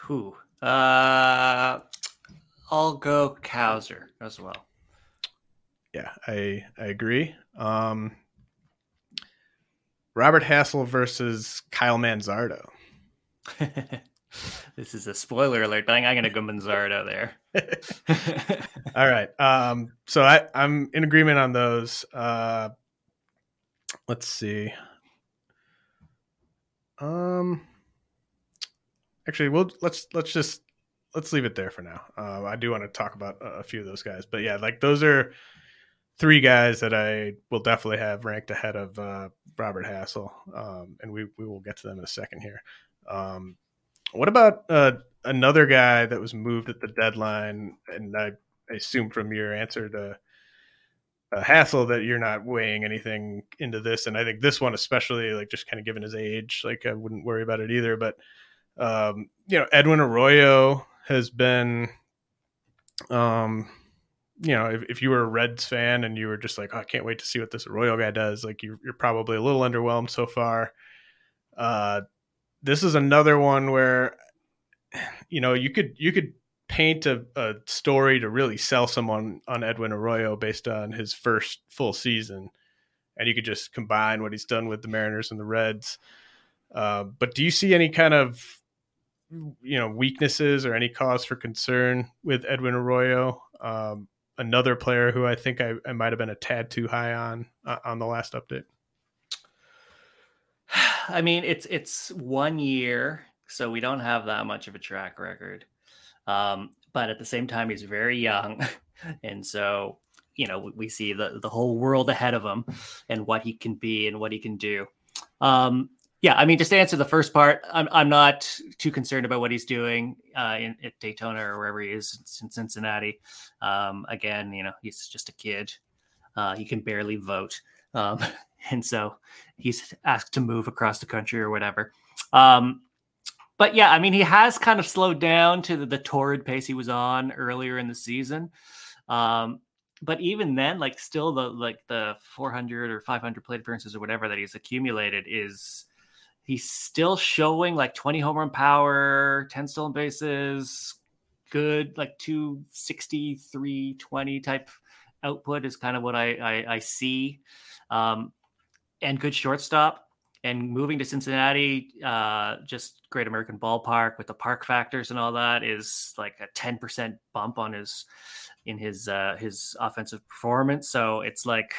Who? Uh, I'll go Cowser as well. Yeah, I I agree. Um, Robert Hassell versus Kyle Manzardo. (laughs) (laughs) this is a spoiler alert, but I'm going to go Manzardo there. (laughs) All right. Um, so I, I'm in agreement on those. Uh, let's see. Um, actually, we'll let's let's just let's leave it there for now. Uh, I do want to talk about a few of those guys, but yeah, like those are three guys that I will definitely have ranked ahead of uh, Robert Hassell, um, and we we will get to them in a second here. Um, what about uh, another guy that was moved at the deadline? And I, assume from your answer to uh, Hassell that you're not weighing anything into this, and I think this one especially, like just kind of given his age, like I wouldn't worry about it either. But um, you know, Edwin Arroyo has been, um, you know, if, if you were a Reds fan and you were just like, oh, I can't wait to see what this Arroyo guy does, like you're, you're probably a little underwhelmed so far. Uh, this is another one where, you know, you could you could paint a, a story to really sell someone on Edwin Arroyo based on his first full season, and you could just combine what he's done with the Mariners and the Reds. Uh, but do you see any kind of you know weaknesses or any cause for concern with Edwin Arroyo. Um, another player who I think I, I might have been a tad too high on uh, on the last update. I mean, it's it's one year, so we don't have that much of a track record. Um, but at the same time, he's very young, (laughs) and so you know we see the the whole world ahead of him and what he can be and what he can do. Um, yeah, I mean, just to answer the first part, I'm I'm not too concerned about what he's doing uh, in at Daytona or wherever he is in Cincinnati. Um, again, you know, he's just a kid. Uh, he can barely vote, um, (laughs) and so he's asked to move across the country or whatever. Um, but yeah, I mean, he has kind of slowed down to the, the torrid pace he was on earlier in the season. Um, but even then, like still the like the 400 or 500 plate appearances or whatever that he's accumulated is He's still showing like 20 home run power, 10 stolen bases, good like 260, 320 type output is kind of what I, I, I see. Um, and good shortstop. And moving to Cincinnati, uh, just great American ballpark with the park factors and all that is like a 10% bump on his in his uh, his offensive performance. So it's like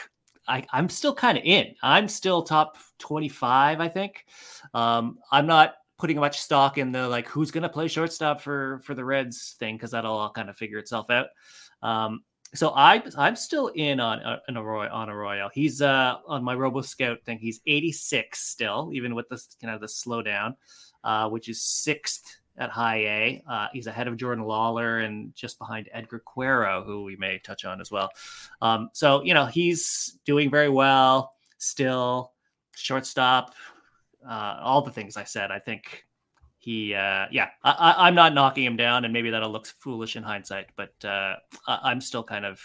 I, am still kind of in. I'm still top 25, I think. Um, I'm not putting much stock in the like who's going to play shortstop for for the Reds thing because that'll all kind of figure itself out. Um, so I I'm still in on uh, an Arroyo, on Arroyo. He's uh on my Robo Scout thing. He's 86 still, even with this kind of the slowdown, uh, which is sixth at high A. Uh, he's ahead of Jordan Lawlar and just behind Edgar Quero, who we may touch on as well. Um, so you know he's doing very well still. Shortstop, uh, all the things I said. I think he uh yeah I, am not knocking him down and maybe that'll look foolish in hindsight but uh I, am still kind of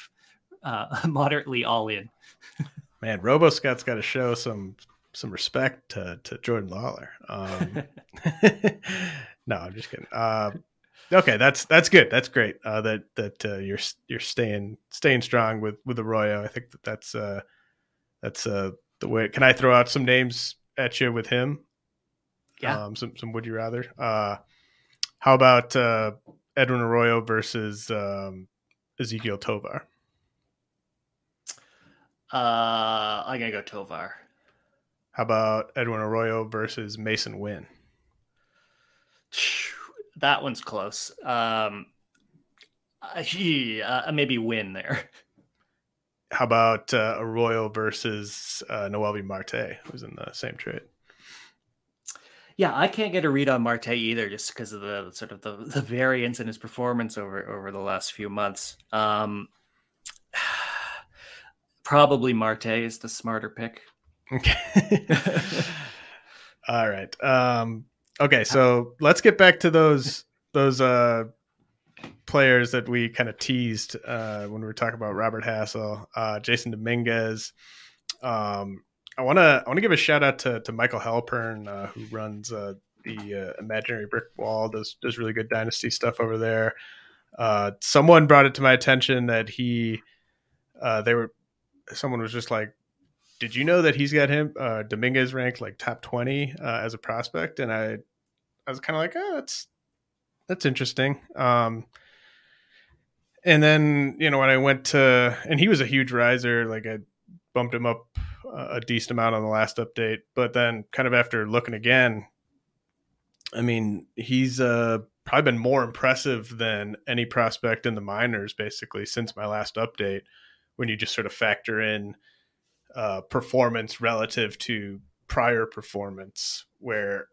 uh (laughs) moderately all in. (laughs) Man robo scout's got to show some some respect to, to jordan lawlar. Um (laughs) no i'm just kidding. Uh okay that's that's good. That's great uh that that uh, you're you're staying staying strong with with arroyo. I think that that's uh that's uh the way can i throw out some names at you with him yeah. Um, some some would you rather? Uh, how about uh, Edwin Arroyo versus um, Ezequiel Tovar? Uh, I'm gonna go Tovar. How about Edwin Arroyo versus Mason Winn? That one's close. Um, uh, maybe Winn there. How about uh, Arroyo versus uh, Noelvi Marte, who's in the same trade? Yeah, I can't get a read on Marte either, just because of the sort of the, the variance in his performance over over the last few months. Um, (sighs) probably Marte is the smarter pick. Okay. (laughs) All right. Um, okay, so let's get back to those those uh, players that we kind of teased uh, when we were talking about Robert Hassell, uh, Jasson Dominguez. Um, I want to I want to give a shout out to to Michael Halpern uh, who runs uh, the uh, Imaginary Brick Wall does does really good dynasty stuff over there. Uh, someone brought it to my attention that he uh, they were someone was just like, did you know that he's got him uh, Dominguez ranked like top twenty as a prospect? And I I was kind of like, oh, that's that's interesting. Um, and then you know when I went to and he was a huge riser, like I bumped him up a decent amount on the last update. But then, kind of after looking again, I mean, he's uh, probably been more impressive than any prospect in the minors, basically, since my last update. When you just sort of factor in uh, performance relative to prior performance, where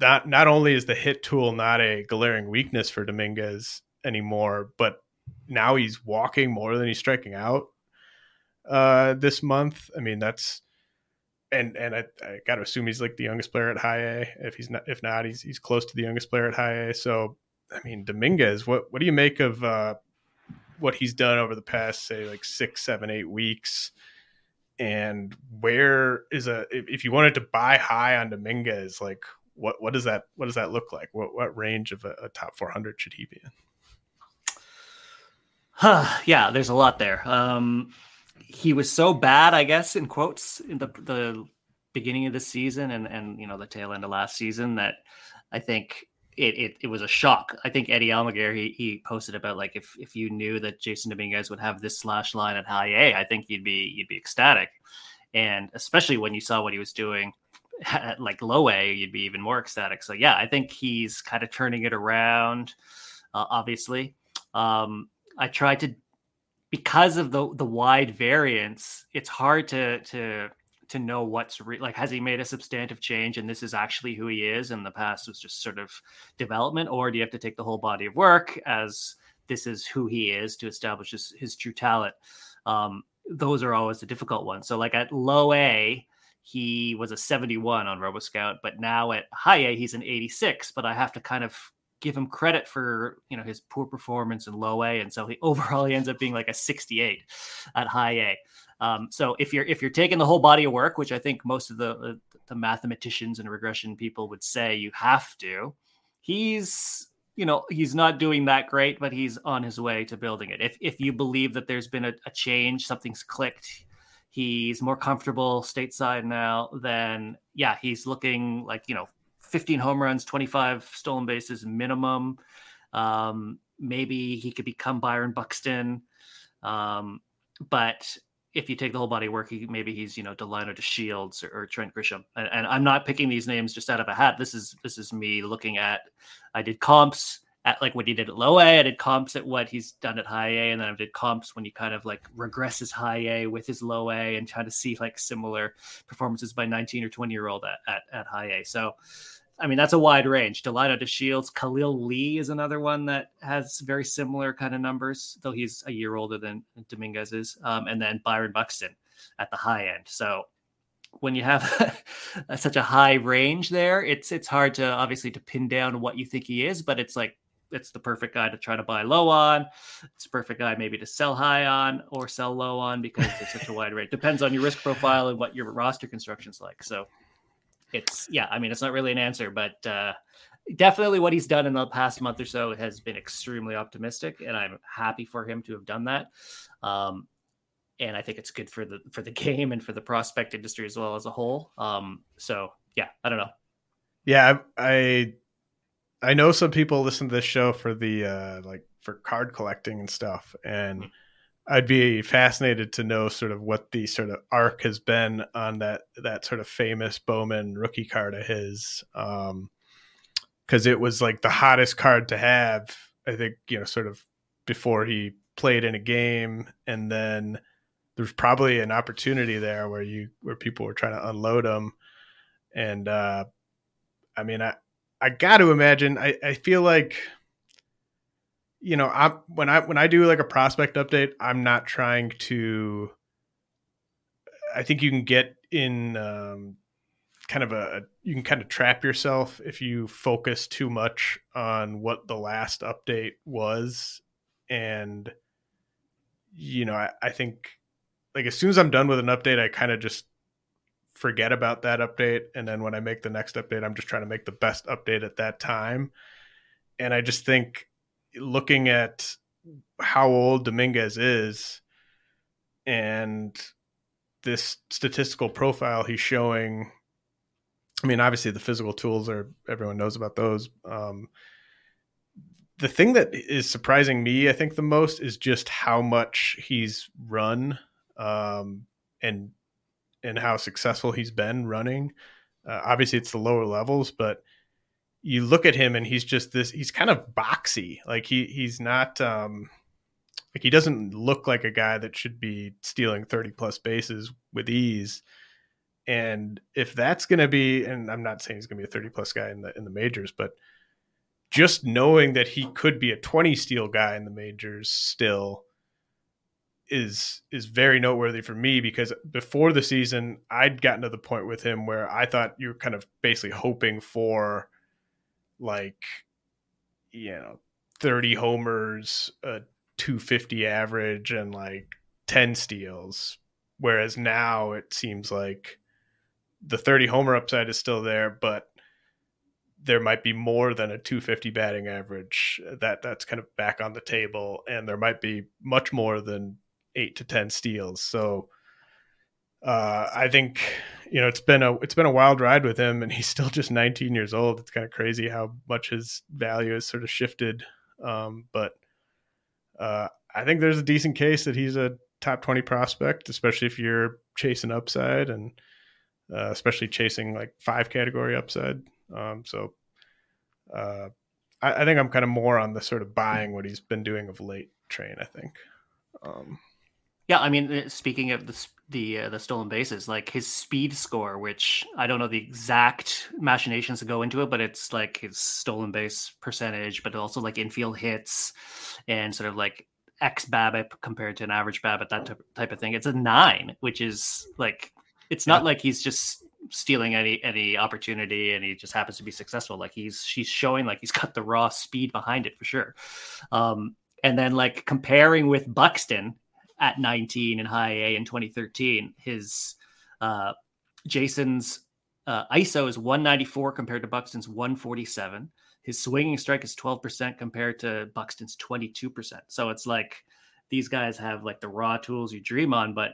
not not only is the hit tool not a glaring weakness for Dominguez anymore, but now he's walking more than he's striking out uh, this month. I mean, that's and and I, I got to assume he's like the youngest player at high A. If he's not, if not, he's he's close to the youngest player at high A. So, I mean, Dominguez, what what do you make of uh, what he's done over the past, say, like six, seven, eight weeks? And where is a if, if you wanted to buy high on Dominguez, like what what does that what does that look like? What what range of a, a top four hundred should he be in? Huh, yeah, there's a lot there. Um, he was so bad, I guess, in quotes, in the the beginning of the season and and you know the tail end of last season that I think it, it, it was a shock. I think Eddie Almaguer he, he posted about like if if you knew that Jasson Dominguez would have this slash line at high A, I think you'd be you'd be ecstatic, and especially when you saw what he was doing (laughs) at like low A, you'd be even more ecstatic. So yeah, I think he's kind of turning it around. Uh, obviously, um, I tried to because of the the wide variance, it's hard to to to know what's re- like has he made a substantive change and this is actually who he is and the past was just sort of development? Or do you have to take the whole body of work as this is who he is to establish his, his true talent? Um, those are always the difficult ones. So like at low a he was a 71 on roboscout but now at high a he's an 86 but i have to kind of give him credit for you know his poor performance in low A, and so he (laughs) overall he ends up being like a 68 at high A. Um, so if you're if you're taking the whole body of work, which I think most of the uh, the mathematicians and regression people would say you have to, he's you know he's not doing that great, but he's on his way to building it. If if you believe that there's been a, a change, something's clicked. He's more comfortable stateside now. Then yeah, he's looking like you know 15 home runs, 25 stolen bases minimum. Um, maybe he could become Byron Buxton. Um, but if you take the whole body work, he, maybe he's you know Delino DeShields or, or Trent Grisham. And, and, I'm not picking these names just out of a hat. This is this is me looking at. I did comps at like what he did at low A. I did comps at what he's done at high A, and then I did comps when he kind of like regresses high A with his low A and trying to see like similar performances by 19 or 20 year old at, at, at high A. So, I mean, that's a wide range. Delino DeShields, Khalil Lee is another one that has very similar kind of numbers, though he's a year older than Dominguez is. Um, and then Byron Buxton at the high end. So when you have (laughs) such a high range there, it's it's hard to obviously to pin down what you think he is, but it's like it's the perfect guy to try to buy low on. It's a perfect guy maybe to sell high on or sell low on because it's such a wide range. Depends on your risk profile and what your roster construction's like. So it's yeah, I mean it's not really an answer, but uh, definitely what he's done in the past month or so has been extremely optimistic, and I'm happy for him to have done that. Um, and I think it's good for the for the (laughs) game and for the prospect industry as well as a whole. Um, so yeah, I don't know. Yeah, I I know some people listen to this show for the uh, like for card collecting and stuff, and mm-hmm. I'd be fascinated to know sort of what the sort of arc has been on that that sort of famous Bowman rookie card of his, because um, it was like the hottest card to have. I think you know, sort of before he played in a game, and then there's probably an opportunity there where you where people were trying to unload them and uh i mean i i got to imagine i i feel like you know i when i when i do like a prospect update i'm not trying to i think you can get in um kind of a you can kind of trap yourself if you focus too much on what the last update was and you know i, I think like as soon as I'm done with an update, I kind of just forget about that update. And then when I make the next update, I'm just trying to make the best update at that time. And I just think looking at how old Dominguez is and this statistical profile he's showing. I mean, obviously the physical tools are everyone knows about those. Um, the thing that is surprising me, I think, the most is just how much he's run um, and and how successful he's been running. Uh, obviously, it's the lower levels, but you look at him and he's just this. He's kind of boxy. Like he he's not. Um, like he doesn't look like a guy that should be stealing 30 plus bases with ease. And if that's going to be, and I'm not saying he's going to be a 30 plus guy in the in the majors, but just knowing that he could be a 20 steal guy in the majors still is is very noteworthy for me because before the season I'd gotten to the point with him where I thought you were kind of basically hoping for like you know 30 homers, a 250 average and like 10 steals whereas now it seems like the 30 homer upside is still there but there might be more than a 250 batting average that that's kind of back on the table and there might be much more than eight to ten steals. So uh, I think you know it's been a it's been a wild ride with him, and he's still just 19 years old. It's kind of crazy how much his value has sort of shifted. Um, but uh, I think there's a decent case that he's a top 20 prospect, especially if you're chasing upside and uh, especially chasing like five category upside. Um, so uh, I, think I'm kind of more on the sort of buying what he's been doing of late train. I think. Um, yeah, I mean, uh, speaking of the the uh, the stolen bases, like his speed score, which I don't know the exact machinations that go into it, but it's like his stolen base percentage, but also like infield hits and sort of like X BABIP compared to an average BABIP, that type of thing. It's a nine, which is like it's not like he's just stealing any any opportunity and he just happens to be successful. Like he's she's showing like he's got the raw speed behind it for sure. Um, and then like comparing with Buxton, at 19 in high A in 2013. His uh, Jason's uh, ISO is 194 compared to Buxton's 147. His swinging strike is 12% compared to Buxton's 22%. So it's like these guys have like the raw tools you dream on, but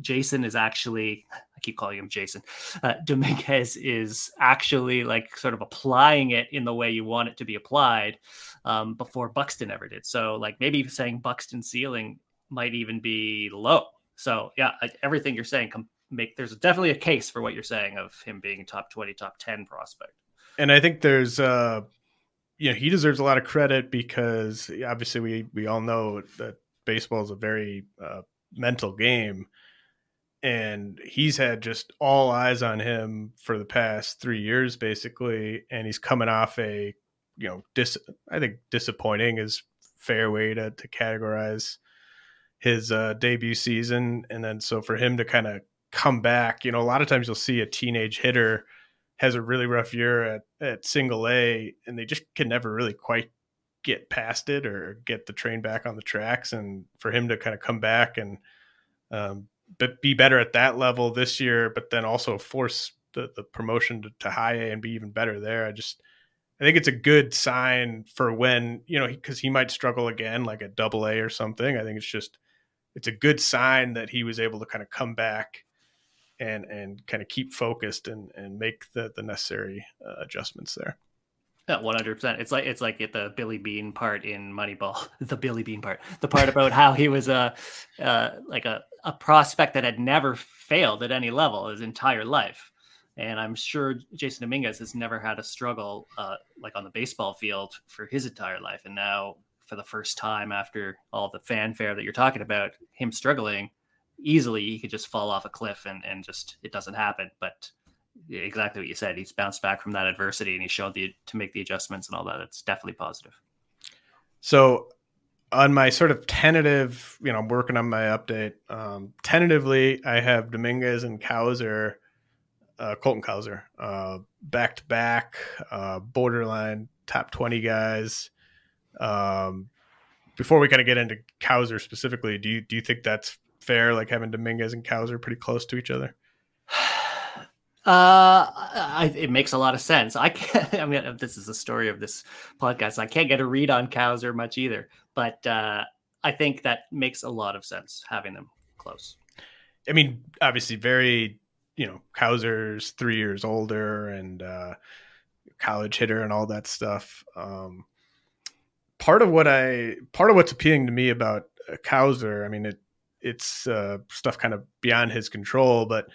Jason is actually, I keep calling him Jason. Uh, Dominguez is actually like sort of applying it in the way you want it to be applied um, before Buxton ever did. So, like maybe saying Buxton ceiling might even be low. So yeah, everything you're saying come make there's definitely a case for what you're saying of him being top 20, top 10 prospect. And I think there's uh you know, he deserves a lot of credit because obviously we we all know that baseball is a very uh, mental game, and he's had just all eyes on him for the past three years, basically, and he's coming off a you know, dis I think disappointing is fair way to to categorize his uh, debut season, and then so for him to kind of come back, you know, a lot of times you'll see a teenage hitter has a really rough year at, at single A and they just can never really quite get past it or get the train back on the tracks. And for him to kind of come back and um, but be better at that level this year, but then also force the, the promotion to, to high A and be even better there. I just, I think it's a good sign for when, you know, because he might struggle again, like a double A or something. I think it's just, it's a good sign that he was able to kind of come back and and kind of keep focused and and make the the necessary uh, adjustments there. Yeah, one hundred percent. It's like it's like at the Billy Beane part in Moneyball, (laughs) the Billy Beane part, the part about how he was a uh, like a a prospect that had never failed at any level his entire life. And I'm sure Jasson Dominguez has never had a struggle uh, like on the baseball field for his entire life. And now, for the first time after all the fanfare that you're talking about, him struggling, easily he could just fall off a cliff and, and just it doesn't happen. But exactly what you said, he's bounced back from that adversity and he showed the to make the adjustments and all that. It's definitely positive. So on my sort of tentative, you know, I'm working on my update. Um, tentatively, I have Dominguez and Cowser, uh, Colton Cowser, uh, back to back, uh, borderline top 20 guys. Um, before we kind of get into Cowser specifically, do you do you think that's fair, like having Dominguez and Cowser pretty close to each other? (sighs) Uh, I, it makes a lot of sense. I can't. (laughs) I mean, this is the story of this podcast. I can't get a read on Cowser much either, but uh, I think that makes a lot of sense having them close. I mean, obviously, very you know, Cowser's three years older and uh, college hitter and all that stuff. Um, part of what I, part of what's appealing to me about Cowser, I mean, it it's uh, stuff kind of beyond his control. But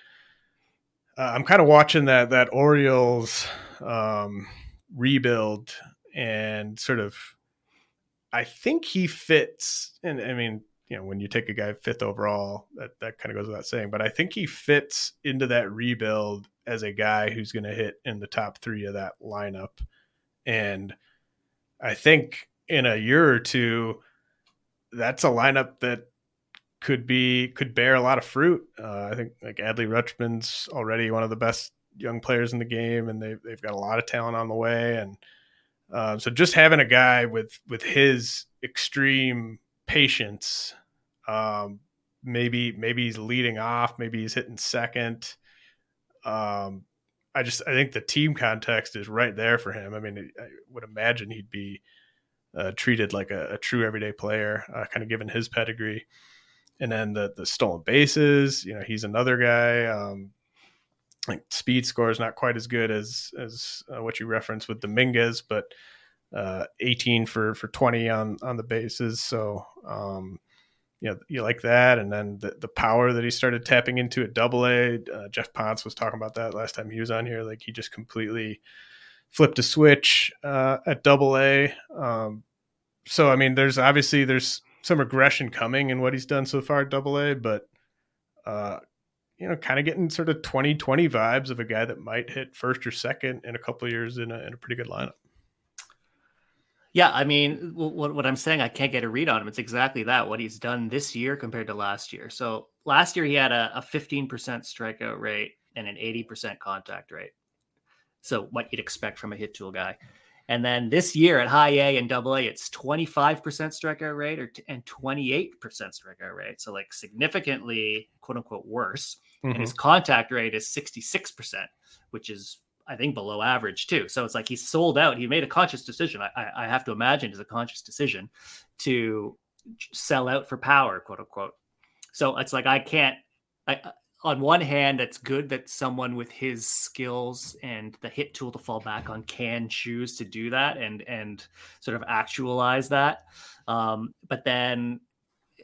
uh, I'm kind of watching that that Orioles um, rebuild and sort of. I think he fits, and I mean, you know, when you take a guy fifth overall, that that kind of goes without saying. But I think he fits into that rebuild as a guy who's going to hit in the top three of that lineup, and I think in a year or two, that's a lineup that could be could bear a lot of fruit. Uh, I think like Adley Rutschman's already one of the best young players in the game, and they've they've got a lot of talent on the way. And uh, so just having a guy with with his extreme patience, um, maybe maybe he's leading off, maybe he's hitting second. Um, I just I think the team context is right there for him. I mean, I would imagine he'd be uh, treated like a, a, true everyday player, uh, kind of given his pedigree and then the the stolen bases. You know, he's another guy. Um, like speed score is not quite as good as as uh, what you referenced with Dominguez, but uh, 18 for for 20 on on the bases. So um, you know you like that, and then the the power that he started tapping into at Double A. Uh, Jeff Ponce was talking about that last time he was on here. Like he just completely flipped a switch uh, at Double A. Um, so I mean, there's obviously there's some regression coming in what he's done so far at Double A, but uh, you know, kind of getting sort of 2020 vibes of a guy that might hit first or second in a couple years in a, in a pretty good lineup. Yeah, I mean, what, what I'm saying, I can't get a read on him. It's exactly that, what he's done this year compared to last year. So last year he had a, a 15% strikeout rate and an 80% contact rate. So what you'd expect from a hit tool guy. And then this year at high A and double A, it's 25% strikeout rate or t- and 28% strikeout rate. So like significantly quote unquote worse. Mm-hmm. And his mm-hmm. contact rate is 66%, which is I think below average too. So it's like he sold out. He made a conscious decision. I, I have to imagine is a conscious decision to sell out for power, quote unquote. So it's like I can't. I, on one hand, it's good that someone with his skills and the hit tool to fall back on can choose to do that and and sort of actualize that. Um, but then,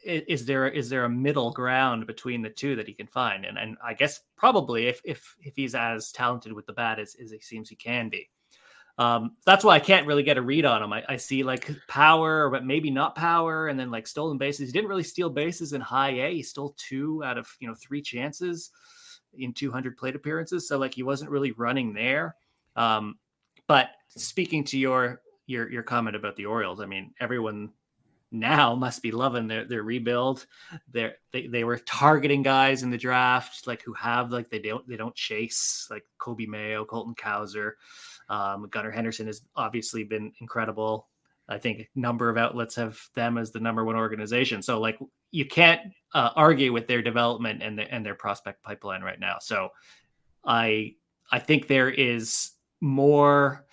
is there is there a middle ground between the two that he can find? And and I guess probably if if if he's as talented with the bat as, as he seems he can be. Um, that's why I can't really get a read on him. I, I, see like power, but maybe not power, and then like stolen bases. He didn't really steal bases in high A. He stole two out of you know three chances in 200 plate appearances. So like he wasn't really running there. Um, but speaking to your your your comment about the Orioles, I mean everyone now must be loving their their rebuild. They're, they they were targeting guys in the draft like who have like they don't they don't chase like Coby Mayo, Colton Cowser, um, Gunnar Henderson has obviously been incredible. I think a number of outlets have them as the number one organization. So like you can't uh, argue with their development and the, and their prospect pipeline right now. So I I think there is more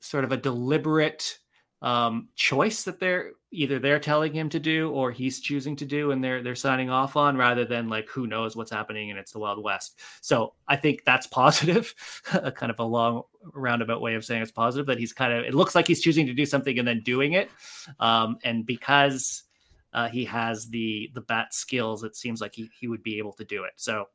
sort of a deliberate um, choice that they're either they're telling him to do or he's choosing to do and they're they're signing off on rather than like who knows what's happening and it's the wild west. So i think that's (laughs) positive a kind of a long roundabout way of saying it's positive that he's kind of it looks like he's choosing to do something and then doing it. Um, and because uh, he has the the bat skills it seems like he, he would be able to do it. So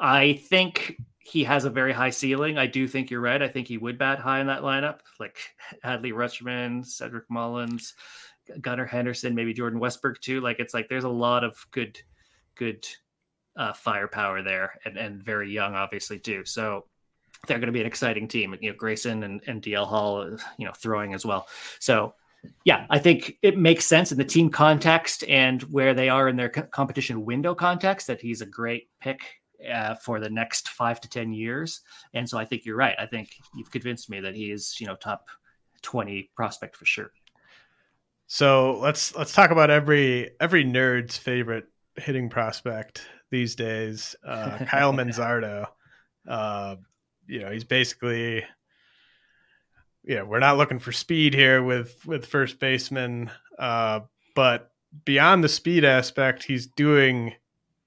i think he has a very high ceiling. I do think you're right. I think he would bat high in that lineup, like Adley Rutschman, Cedric Mullins, Gunnar Henderson, maybe Jordan Westburg too. Like it's like there's a lot of good, good uh, firepower there, and and very young, obviously too. So they're going to be an exciting team. You know, Grayson and, and DL Hall, you know, throwing as well. So yeah, I think it makes sense in the team context and where they are in their competition window context that he's a great pick uh, for the next five to ten years. And so I think you're right. I think you've convinced me that he is, you know, top twenty prospect for sure. So let's let's talk about every every nerd's favorite hitting prospect these days, uh, (laughs) Kyle Manzardo. Uh, you know, he's basically yeah, we're not looking for speed here with with first baseman, uh, but beyond the speed aspect, he's doing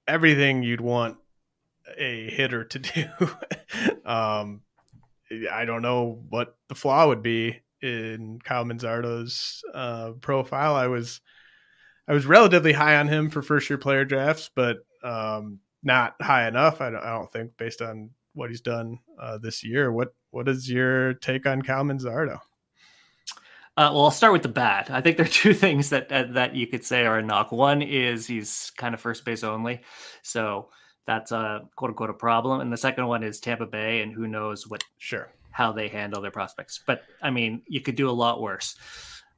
everything you'd want a hitter to do. (laughs) um, I don't know what the flaw would be in Kyle Manzardo's uh, profile. I was I was relatively high on him for first year player drafts, but um, not high enough. I don't, I don't think based on what he's done uh, this year. What what is your take on Kyle Manzardo? Uh, well, I'll start with the bad. I think there are (laughs) two things that that you could say are a knock. One is he's kind of first base only, so that's a quote unquote a problem. And the second one is Tampa Bay, and who knows what sure how they handle their prospects. But I mean, you could do a lot worse.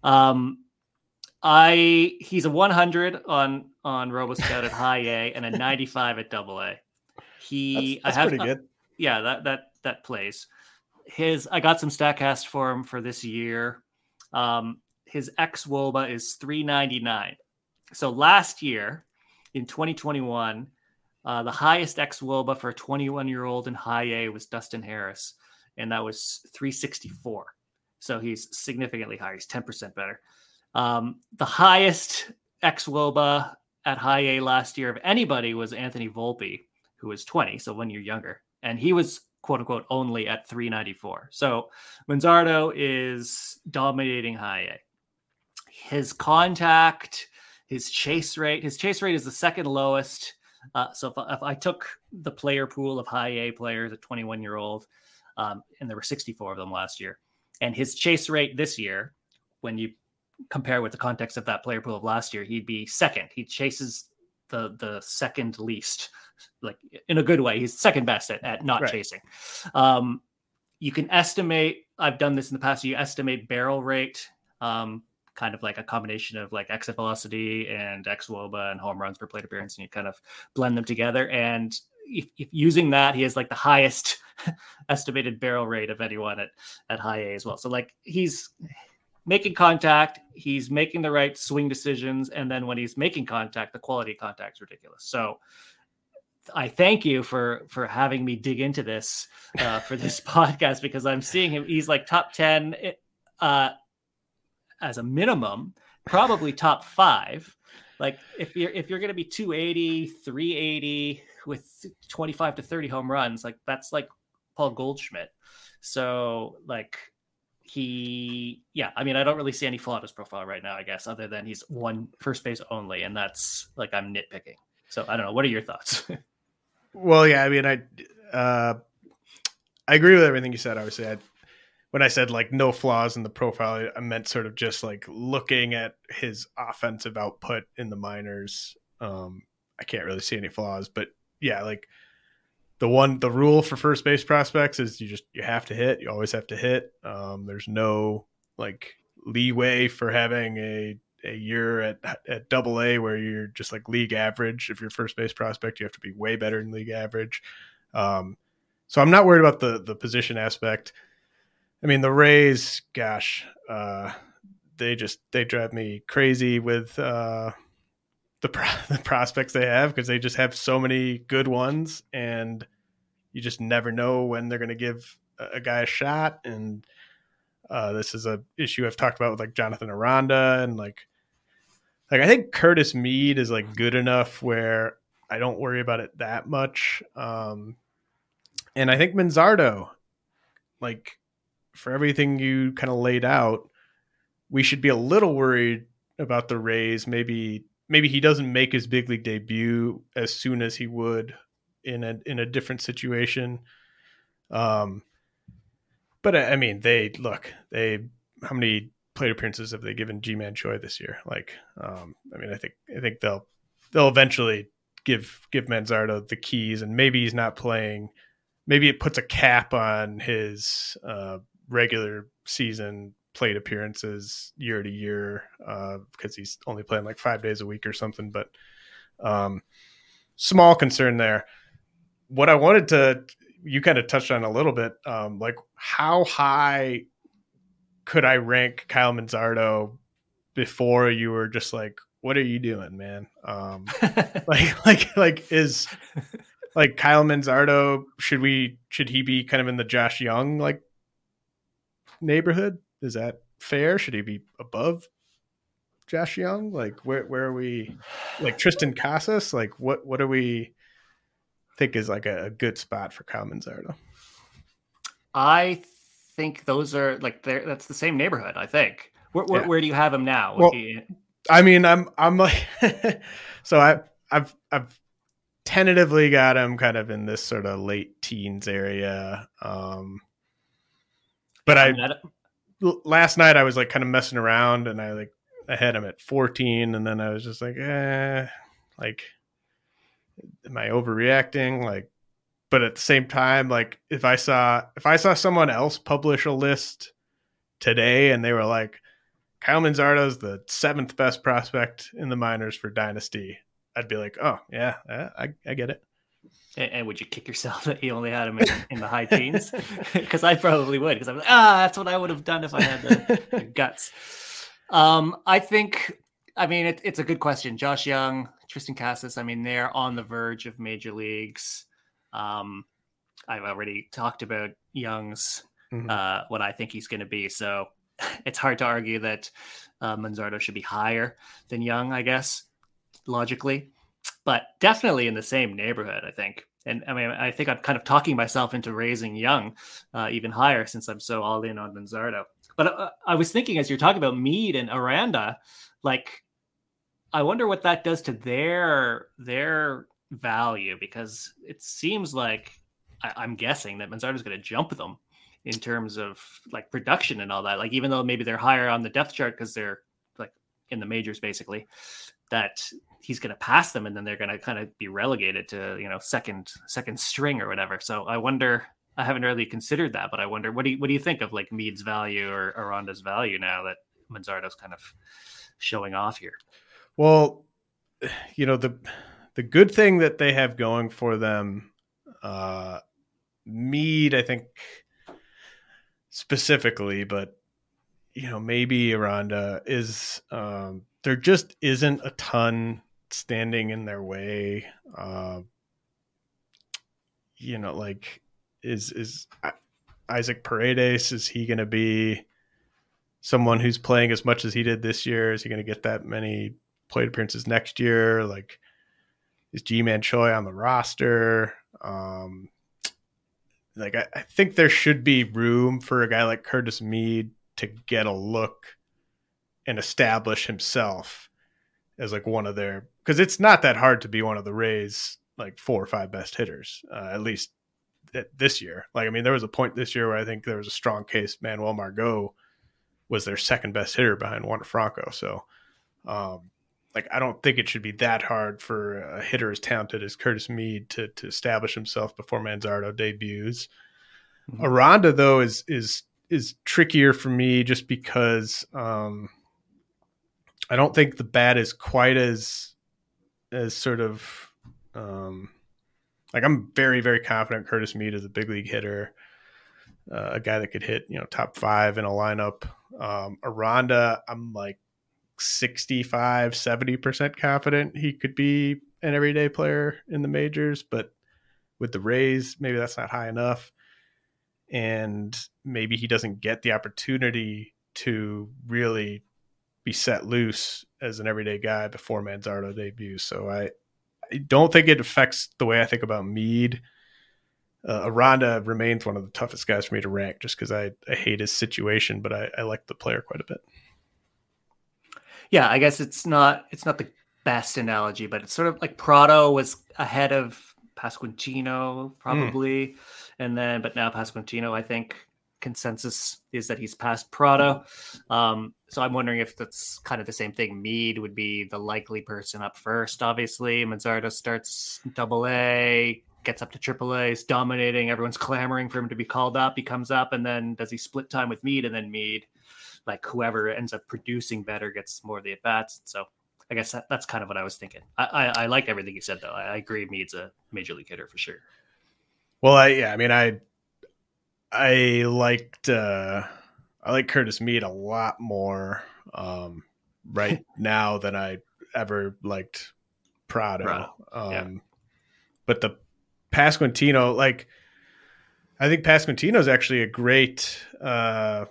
Um, I he's a 100 on on RoboScout at high A and a 95 at double A. He that's, that's I have, pretty good. Uh, yeah, that that that plays. His I got some Statcast for him for this year. Um, his xwOBA is 399. So last year in 2021, uh, the highest xwOBA for a 21 year old in high A was Dustin Harris, and that was 364. So he's significantly higher. He's 10% better. Um, the highest xwOBA at high A last year of anybody was Anthony Volpe, who was 20, so one year younger. And he was quote unquote only at 394. So Manzardo is dominating high A. His contact, his chase rate, his chase rate is the second lowest uh, so if, if, I took the player pool of high A players at 21 year old, um, and there were 64 of them last year, and his chase rate this year, when you compare with the context of that player pool of last year, he'd be second. He chases the the second least, (laughs) like in a good way. He's second best at, at not right. chasing. Um, you can estimate. I've done this in the past. You estimate barrel rate um, kind of like a combination of like exit velocity and xwOBA and home runs per plate appearance, and you kind of blend them together. And if, if using that, he has like the highest (laughs) estimated barrel rate of anyone at at high A as well. So like he's making contact, he's making the right swing decisions, and then when he's making contact, the quality of contact is ridiculous. So I thank you for for having me dig into this uh, for this (laughs) podcast because I'm seeing him. He's like top ten uh, as a minimum, probably top five. Like if you're if you're going to be 280, 380 with 25 to 30 home runs, like that's like Paul Goldschmidt. So like he yeah, I mean I don't really see any flaw in his profile right now, I guess, other than he's one first base only, and that's like I'm nitpicking. So I don't know. What are your thoughts? (laughs) well, yeah, I mean I uh I agree with everything you said, obviously. I when I said like no flaws in the profile, I meant sort of just like looking at his offensive output in the minors. Um, I can't really see any flaws, but yeah, like the one the rule for first base prospects is you just you have to hit. You always have to hit. Um, there's no like leeway for having a a year at at double A where you're just like league average. If you're first base prospect, you have to be way better than league average. Um, so I'm not worried about the the position aspect. I mean, the Rays, gosh, uh, they just they drive me crazy with uh, the (laughs) the prospects they have because they just have so many good ones, and you just never know when they're going to give a, a, guy a shot. And uh, this is a issue I've talked about with like Jonathan Aranda and like like I think Curtis Mead is like good enough where I don't worry about it that much. Um, and I think Manzardo, like for everything you kind of laid out, we should be a little worried about the Rays. Maybe maybe he doesn't make his big league debut as soon as he would in a in a different situation. Um, but I mean, they look they how many plate appearances have they given Ji-Man Choi this year? Like, um, I mean, I think I think they'll they'll eventually give give Manzardo the keys, and maybe he's not playing. Maybe it puts a cap on his uh, regular season plate appearances year to year uh, because he's only playing like five days a week or something. But um, small concern there. What I wanted to, you kind of touched on a little bit, um, like how high could I rank Kyle Manzardo before you were just like, what are you doing, man? Um, (laughs) like, like, like is like Kyle Manzardo? Should we? Should he be kind of in the Josh Jung like neighborhood? Is that fair? Should he be above Josh Jung? Like where where are we? Like Triston Casas? Like what what do we think is like a, a good spot for Kyle Manzardo? I think those are like there that's the same neighborhood. I think. Where, where, yeah. where do you have him now? Well, he... I mean, I'm I'm like, (laughs) so I I've I've tentatively got him kind of in this sort of late teens area. Um, but I, last night I was like kind of messing around and I like I had him at 14 and then I was just like, eh, like, am I overreacting? Like, but at the same time, like if I saw if I saw someone else publish a list today and they were like, Kyle Manzardo's the seventh best prospect in the minors for Dynasty, I'd be like, oh yeah, I, I get it. And, and, would you kick yourself (laughs) that you only had him in, in the high teens? (laughs) Because I probably would. Because I'm like, ah, that's what I would have done if I had the, the (laughs) guts. Um, I think. I mean, it, it's a good question. Josh Jung, Triston Casas. I mean, they're on the verge of major leagues. Um, I've already talked about Jung's mm-hmm. uh, what I think he's going to be. So it's hard to argue that uh, Manzardo should be higher than Jung, I guess logically but definitely in the same neighborhood, I think. And I mean, I think I'm kind of talking myself into raising Jung uh, even higher since I'm so all in on Manzardo. But uh, I was thinking as you're talking about Mead and Aranda, like, I wonder what that does to their their value because it seems like I, am guessing that Manzardo's going to jump them in terms of like production and all that. Like, even though maybe they're higher on the depth chart because they're like in the majors basically, that he's going to pass them and then they're going to kind of be relegated to you know second second string or whatever. So i wonder i haven't really considered that but i wonder what do you what do you think of like mead's value or aranda's value now that manzardo's kind of showing off here? Well you know the the good thing that they have going for them uh mead i think specifically but you know maybe aranda is um there just isn't a ton standing in their way. Uh, you know, like is is Isaac Paredes? Is he going to be someone who's playing as much as he did this year? Is he going to get that many plate appearances next year? Like, is Ji-Man Choi on the roster? Um, like, I, I think there should be room for a guy like Curtis Mead to get a look and establish himself as like one of their because it's not that hard to be one of the Rays like four or five best hitters. Uh, at least this year. Like, I mean, there was a point this year where I think there was a strong case Manuel Margot was their second best hitter behind Wander Franco. So, um, like, I don't think it should be that hard for a hitter as talented as Curtis Mead to to establish himself before Manzardo debuts. Mm-hmm. Aranda though is is is trickier for me just because um, I don't think the bat is quite as as sort of um, like I'm very very confident Curtis Mead is a big league hitter, uh, a guy that could hit you know top five in a lineup. Um, Aranda, I'm like 65, 70 percent confident he could be an everyday player in the majors, but with the Rays, maybe that's not high enough, and maybe he doesn't get the opportunity to really be set loose as an everyday guy before Manzardo debuts. So I, I don't think it affects the way I think about Mead. Uh, Aranda remains one of the toughest guys for me to rank just because I, I hate his situation, but I, I like the player quite a bit. Yeah, I guess it's not it's not the best analogy, but it's sort of like Pratto was ahead of Pasquantino probably, mm. and then but now Pasquantino I think consensus is that he's past Pratto. Um, so I'm wondering if that's kind of the same thing. Mead would be the likely person up first, obviously. Manzardo starts double A, gets up to triple A, is dominating. Everyone's clamoring for him to be called up. He comes up and then does he split time with Mead and then Mead, like whoever ends up producing better gets more of the at bats. So I guess that, that's kind of what I was thinking. I, I, I like everything you said though. I, I agree Mead's a major league hitter for sure. Well, I, yeah, I mean, I I liked uh I like Curtis Mead a lot more um right (laughs) now than I ever liked Pratto. Pratto. Um yeah. but the Pasquantino like I think Pasquantino is actually a great uh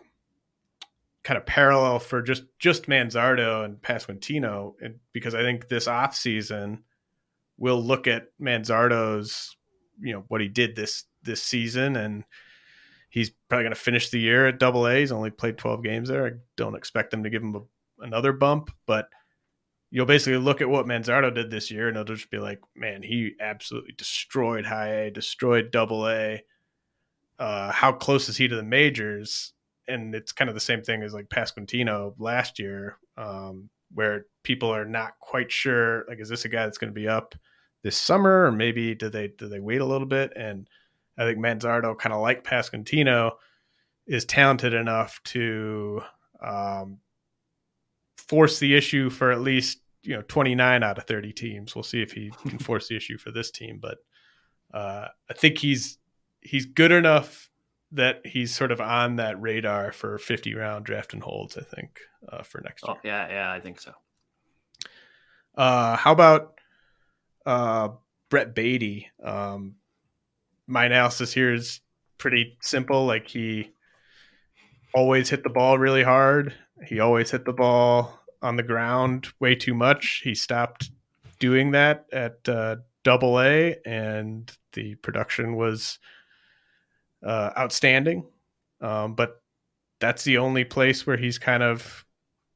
kind of parallel for just just Manzardo and Pasquantino and because I think this off season we'll look at Manzardo's you know what he did this this season and he's probably going to finish the year at double A. He's only played 12 games there. I don't expect them to give him a, another bump, but you'll basically look at what Manzardo did this year and it'll just be like, man, he absolutely destroyed high A, destroyed double A. Uh, how close is he to the majors? And it's kind of the same thing as like Pasquantino last year, um, where people are not quite sure, like, is this a guy that's going to be up this summer or maybe do they, do they wait a little bit? And, I think Manzardo, kind of like Pasquantino, is talented enough to um, force the issue for at least you know 29 out of 30 teams. We'll see if he (laughs) can force the issue for this team, but uh, I think he's he's good enough that he's sort of on that radar for 50 round draft and holds. I think uh, for next year. oh, year. Yeah, yeah, I think so. Uh, how about uh, Brett Baty? Um, my analysis here is pretty simple. Like he always hit the ball really hard. He always hit the ball on the ground way too much. He stopped doing that at uh, double A, and the production was uh, outstanding. Um, but that's the only place where he's kind of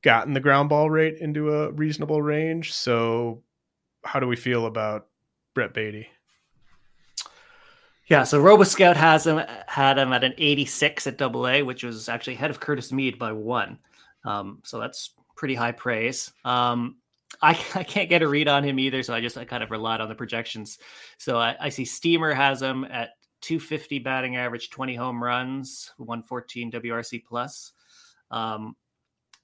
gotten the ground ball rate into a reasonable range. So, how do we feel about Brett Baty? Yeah, so RoboScout has him had him at an 86 at Double A, which was actually ahead of Curtis Mead by one. Um, so that's pretty high praise. Um, I, (laughs) I can't get a read on him either, so I just I kind of relied on the projections. So I, I see Steamer has him at 250 batting average, 20 home runs, 114 WRC plus. Um,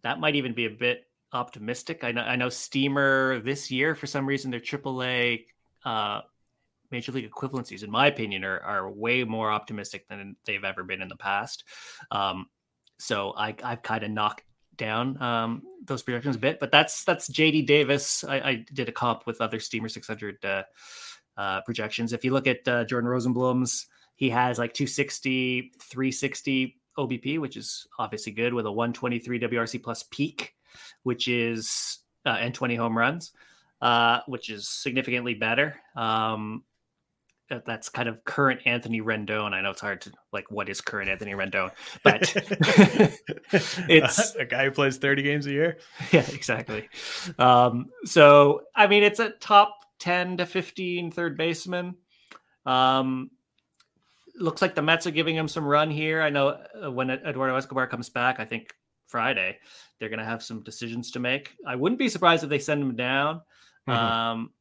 that might even be a bit optimistic. I know I know Steamer this year for some reason their AAA uh, major league equivalencies, in my opinion, are, are way more optimistic than they've ever been in the past. Um, so I, I've kind of knocked down um, those projections a bit, but that's that's JD Davis. I, I did a comp with other Steamer 600 uh, uh, projections. If you look at uh, Jordan Rosenblum's, he has like 260, 360 OBP, which is obviously good with a 123 WRC plus peak, which is uh, and 20 home runs, uh, which is significantly better. Um, that's kind of current Anthony Rendon. I know it's hard to like what is current Anthony Rendon, but (laughs) (laughs) it's a guy who plays 30 games a year. (laughs) Yeah, exactly. Um, so I mean, it's a top 10 to 15 third baseman. Um, looks like the Mets are giving him some run here. I know uh, when Eduardo Escobar comes back, I think Friday, they're going to have some decisions to make. I wouldn't be surprised if they send him down. Mm-hmm. Um,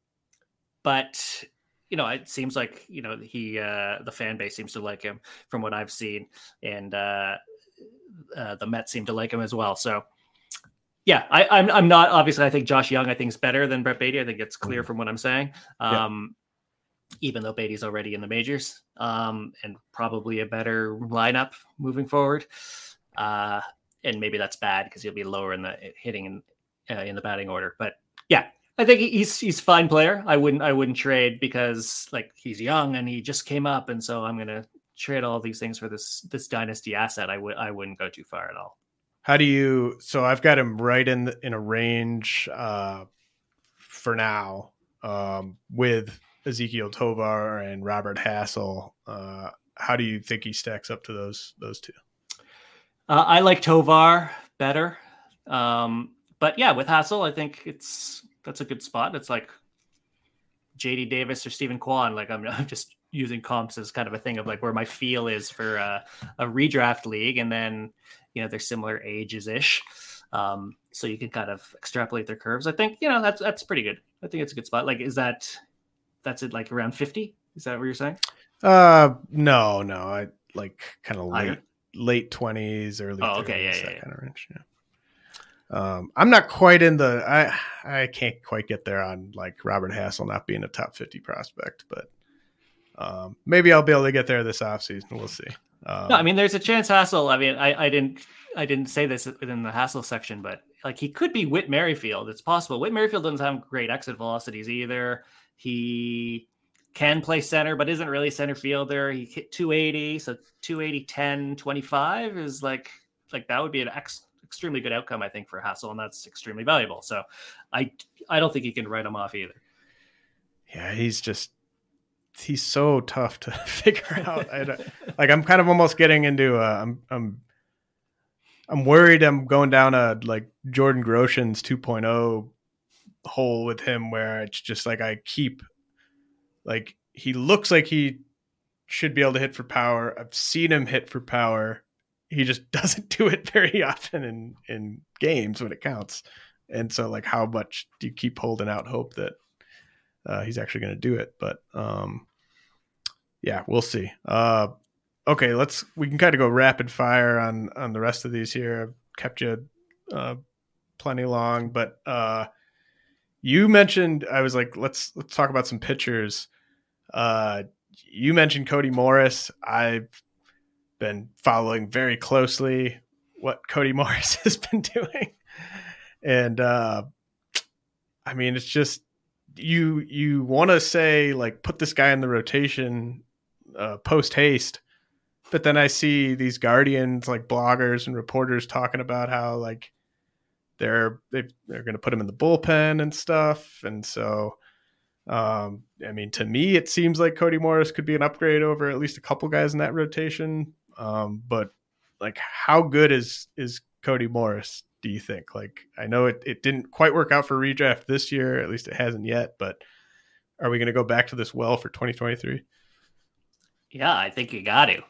but you know, it seems like you know he uh, the fan base seems to like him from what I've seen, and uh, uh, the Mets seem to like him as well. So yeah, I, am I'm, I'm not obviously. I think Josh Jung I think is better than Brett Baty. I think it's clear mm-hmm. from what I'm saying. Um, yeah. Even though Baty's already in the majors, um, and probably a better lineup moving forward, uh, and maybe that's bad because he'll be lower in the hitting in, uh, in the batting order. But I think he's he's fine player. I wouldn't I wouldn't trade because like he's young and he just came up, and so I'm gonna trade all these things for this this dynasty asset. I would I wouldn't go too far at all. How do you? So I've got him right in the, in a range uh, for now um, with Ezequiel Tovar and Robert Hassell. Uh, how do you think he stacks up to those those two? Uh, I like Tovar better, um, but yeah, with Hassell, I think it's that's a good spot. It's like JD Davis or Steven Kwan. Like I'm, (laughs) I'm just using comps as kind of a thing of like where my feel is for a, a redraft league, and then you know they're similar ages ish. Um, so you can kind of extrapolate their curves. I think you know that's that's pretty good. I think it's a good spot. Like, is that that's it? Like around fifty? Is that what you're saying? Uh, no, no. I like kind of late late twenties, early. Oh, okay, yeah, yeah, yeah. kind of range. Yeah. Um, I'm not quite in the. I I can't quite get there on like Robert Hassell not being a top fifty prospect, but um, maybe I'll be able to get there this offseason. We'll see. Um, no, I mean, there's a chance Hassell. I mean, I, I didn't I didn't say this within the Hassell section, but like he could be Whit Merrifield. It's possible. Whit Merrifield doesn't have great exit velocities either. He can play center, but isn't really center fielder. He hit 280, so 280, 10, 25 is like like that would be an ex, extremely good outcome, I think, for Hassell, and that's extremely valuable. So I I don't think you can write him off either. Yeah, he's just he's so tough to (laughs) figure out. Like I'm kind of almost getting into uh, I'm I'm I'm worried I'm going down a like Jordan Groshans 2.0 hole with him where it's just like I keep like he looks like he should be able to hit for power. I've seen him hit for power. He just (laughs) doesn't do it very often in in games when it counts. And so like how much do you keep holding out hope that uh, he's actually going to do it. But um, yeah, we'll see. Uh, okay, let's we can kind of go rapid fire on on the rest of these here. I've kept you uh, plenty long, but uh, you mentioned I was like, let's let's talk about some pitchers. Uh, you mentioned Cody Morris. I've been following very closely what Cody (laughs) Morris has been doing, and uh, I mean, it's just you you want to say like put this guy in the rotation uh, post haste, but then I see these Guardians like bloggers and reporters talking about how like they're they they're going to put him in the bullpen and stuff, and so um, I mean to me it seems like Cody Morris could be an upgrade over at least a couple guys in that rotation, um, but like how good is is Cody Morris? Do you think? Like I know it, it didn't quite work out for redraft this year, at least it hasn't yet, but are we going to go back to this well for 2023? Yeah, I think you got to.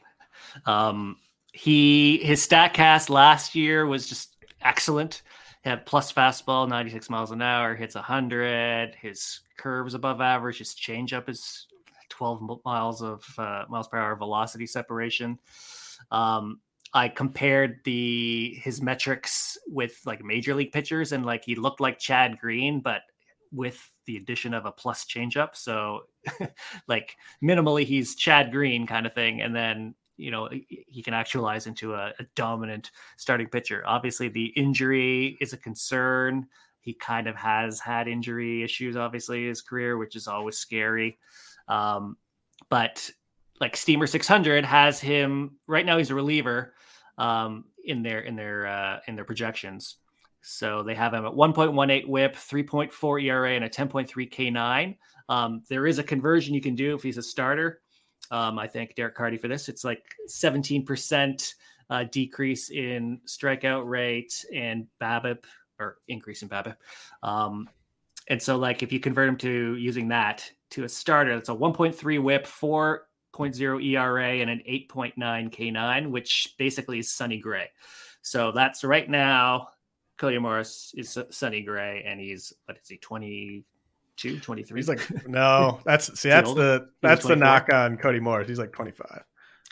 Um, he his Statcast last year was just excellent. He had plus fastball, 96 miles an hour, hits 100. His curves above average. His changeup is 12 miles of uh, miles per hour velocity separation. Um, I compared the his metrics with like major league pitchers, and like he looked like Chad Green, but with the addition of a plus changeup. So, (laughs) like minimally, he's Chad Green kind of thing, and then you know he can actualize into a, a, dominant starting pitcher. Obviously, the injury is a concern. He kind of has had injury issues, obviously, his career, which is always scary. Um, but like Steamer 600 has him right now. He's a reliever um, in their in their uh, in their projections. So they have him at 1.18 whip, 3.4 ERA, and a 10.3 K9. Um, there is a conversion you can do if he's a starter. Um, I thank Derek Carty for this. It's like 17% uh, decrease in strikeout rate and BABIP or increase in BABIP. Um, and so, like, if you convert him to using that to a starter, that's a 1.3 whip, 4 ERA and an 8.9 K9, which basically is Sonny Gray. So that's right now. Cody Morris is Sonny Gray, and he's what is he 22, 23? He's like no, (laughs) that's see that's the that's the knock on Cody Morris. He's like 25.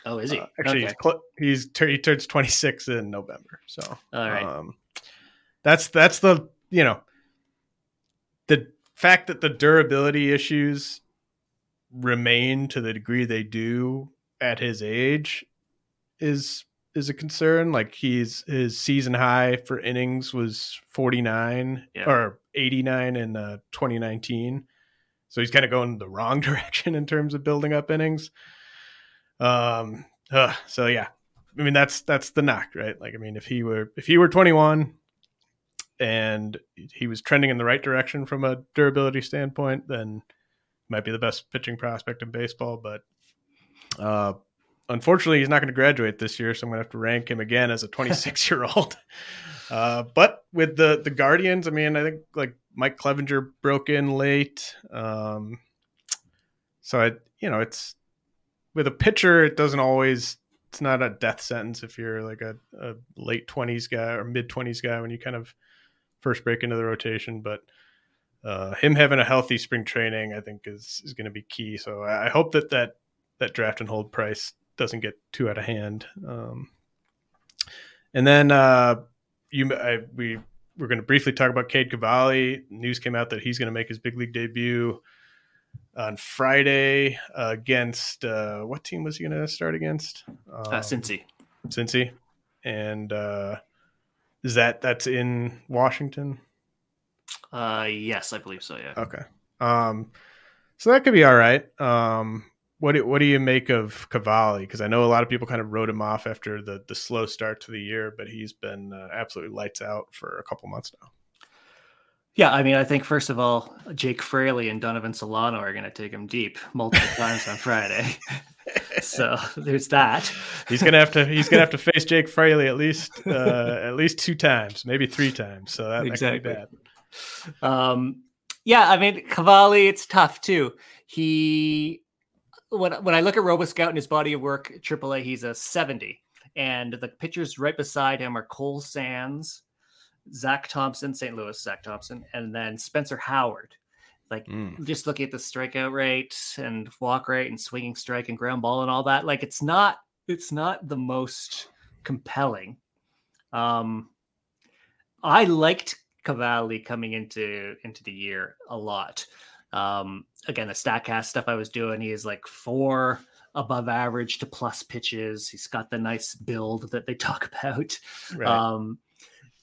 Oh, is he? Uh, actually, okay. he's he's he turns 26 in November. So all right, um, that's that's the you know the fact that the durability issues remain to the degree they do at his age is is a concern. Like he's his season high for innings was 49 yeah. or 89 in uh, 2019. So he's kind of going the wrong (laughs) direction in terms of building up innings. Um. Uh, so yeah, I mean that's that's the knock, right? Like I mean, if he were if he were 21 and he was trending in the right direction from a durability standpoint, then might be the best pitching prospect in baseball. But uh, unfortunately, he's not going to graduate this year, so I'm going to have to rank him again as a (laughs) 26 year old. Uh, but with the the Guardians, I mean, I think like Mike Clevinger broke in late. Um, so I, you know, it's with a pitcher, it doesn't always. It's not a death sentence if you're like a, a late twenties guy or mid twenties guy when you kind of first break into the rotation. But uh, him having a healthy spring training, I think, is is going to be key. So I, I, hope that that that draft and hold price doesn't get too out of hand. Um, and then uh, you, I, we we're going to briefly talk about Cade Cavalli. News came out that he's going to make his big league debut on Friday uh, against uh, what team was he going to start against? Uh, um, uh, Cincy. Cincy, and uh, is that that's in Washington? Uh, yes, I believe so. Yeah. Okay. Um, so that could be all right. Um, what do, what do you make of Cavalli? Because I know a lot of people kind of wrote him off after the the slow start to the year, but he's been uh, absolutely lights out for a couple months now. Yeah, I mean, I think first of all, Jake Fraley and Donovan Solano are going to take him deep multiple times on Friday. (laughs) so there's that. He's gonna have to he's gonna have to face Jake Fraley at least uh, at least two times, maybe three times. So that, exactly. that bad. Um, yeah, I mean, Cavalli, it's tough too. He when when I look at RoboScout and his body of work, AAA, he's a 70, and the pitchers right beside him are Cole Sands Zach Thompson, St. Louis, Zach Thompson, and then Spencer Howard. Like mm. just looking at the strikeout rate and walk rate and swinging strike and ground ball and all that, like it's not it's not the most compelling. Um, I liked Cavalli coming into into the year a lot. Um, again, the Statcast stuff I was doing, he is like four above average to plus pitches. He's got the nice build that they (laughs) talk about. Right. Um,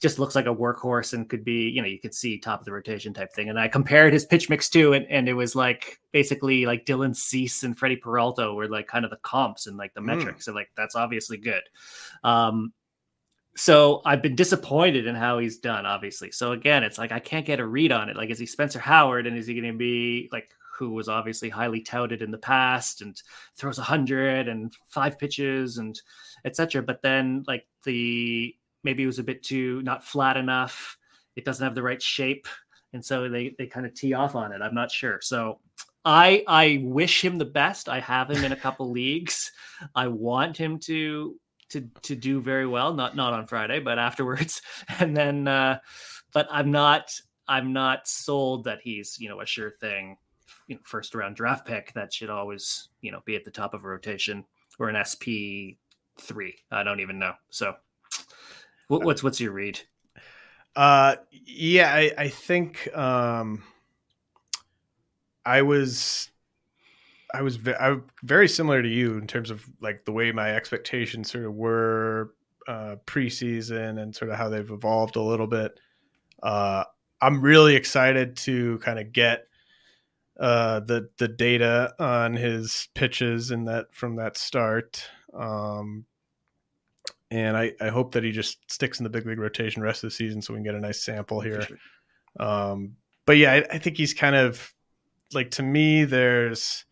just looks like a workhorse and could be, you know, you could see top of the rotation type thing. And I compared his pitch mix too, and, and it was like basically like Dylan Cease and Freddie Peralta were like kind of the comps and like the mm. metrics. And like that's obviously good. Um, so I've been disappointed in how he's done, obviously. So again, it's like I can't get a read on it. Like, is he Spencer Howard and is he going to be like who was obviously highly touted in the past and throws a hundred and five pitches and etc. But then like the maybe it was a bit too not flat enough. It doesn't have the right shape, and so they they kind of tee off on it. I'm not sure. So I I wish him the best. I have him in a couple (laughs) leagues. I want him to to to do very well. Not not on Friday, but afterwards. (laughs) And then, uh, but I'm not I'm not sold that he's you know a sure thing. You know, first round draft pick that should always you know be at the top of a rotation or an SP three. I don't even know. So what, what's what's your read? Uh, yeah, I, I think um, I was I was ve- I, very similar to you in terms of like the way my expectations sort of were uh, preseason and sort of how they've evolved a little bit. Uh, I'm really excited to kind of get uh, the the data on his pitches and that from that start. Um, and I, I hope that he just sticks in the big league rotation rest of the season so we can get a nice sample here. Sure. Um, but yeah, I, I, think he's kind of like to me. There's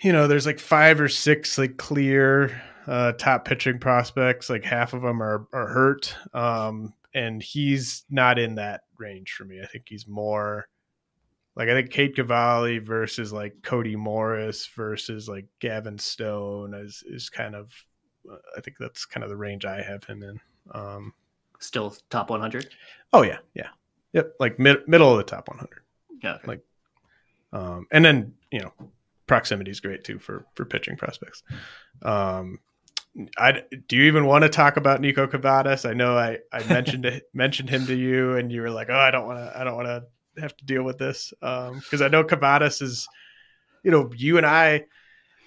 you know there's like five or six like clear uh, top pitching prospects. Like half of them are are hurt, um, and he's not in that range for me. I think he's more like I think Cade Cavalli versus like Cody Morris versus like Gavin Stone is is kind of I think that's kind of the range I have him in. Um, Still top 100. Oh yeah, yeah, yep, like mid, middle of the top 100. Yeah, okay. like, um, and then you know proximity is great too for for pitching prospects. Um, I do you even want to talk about Niko Kavadas? I know I I (laughs) mentioned it, mentioned him to you, and you were like, oh, I don't want to, I don't want to have to deal with this because um, I know Kavadas is, you know, you and I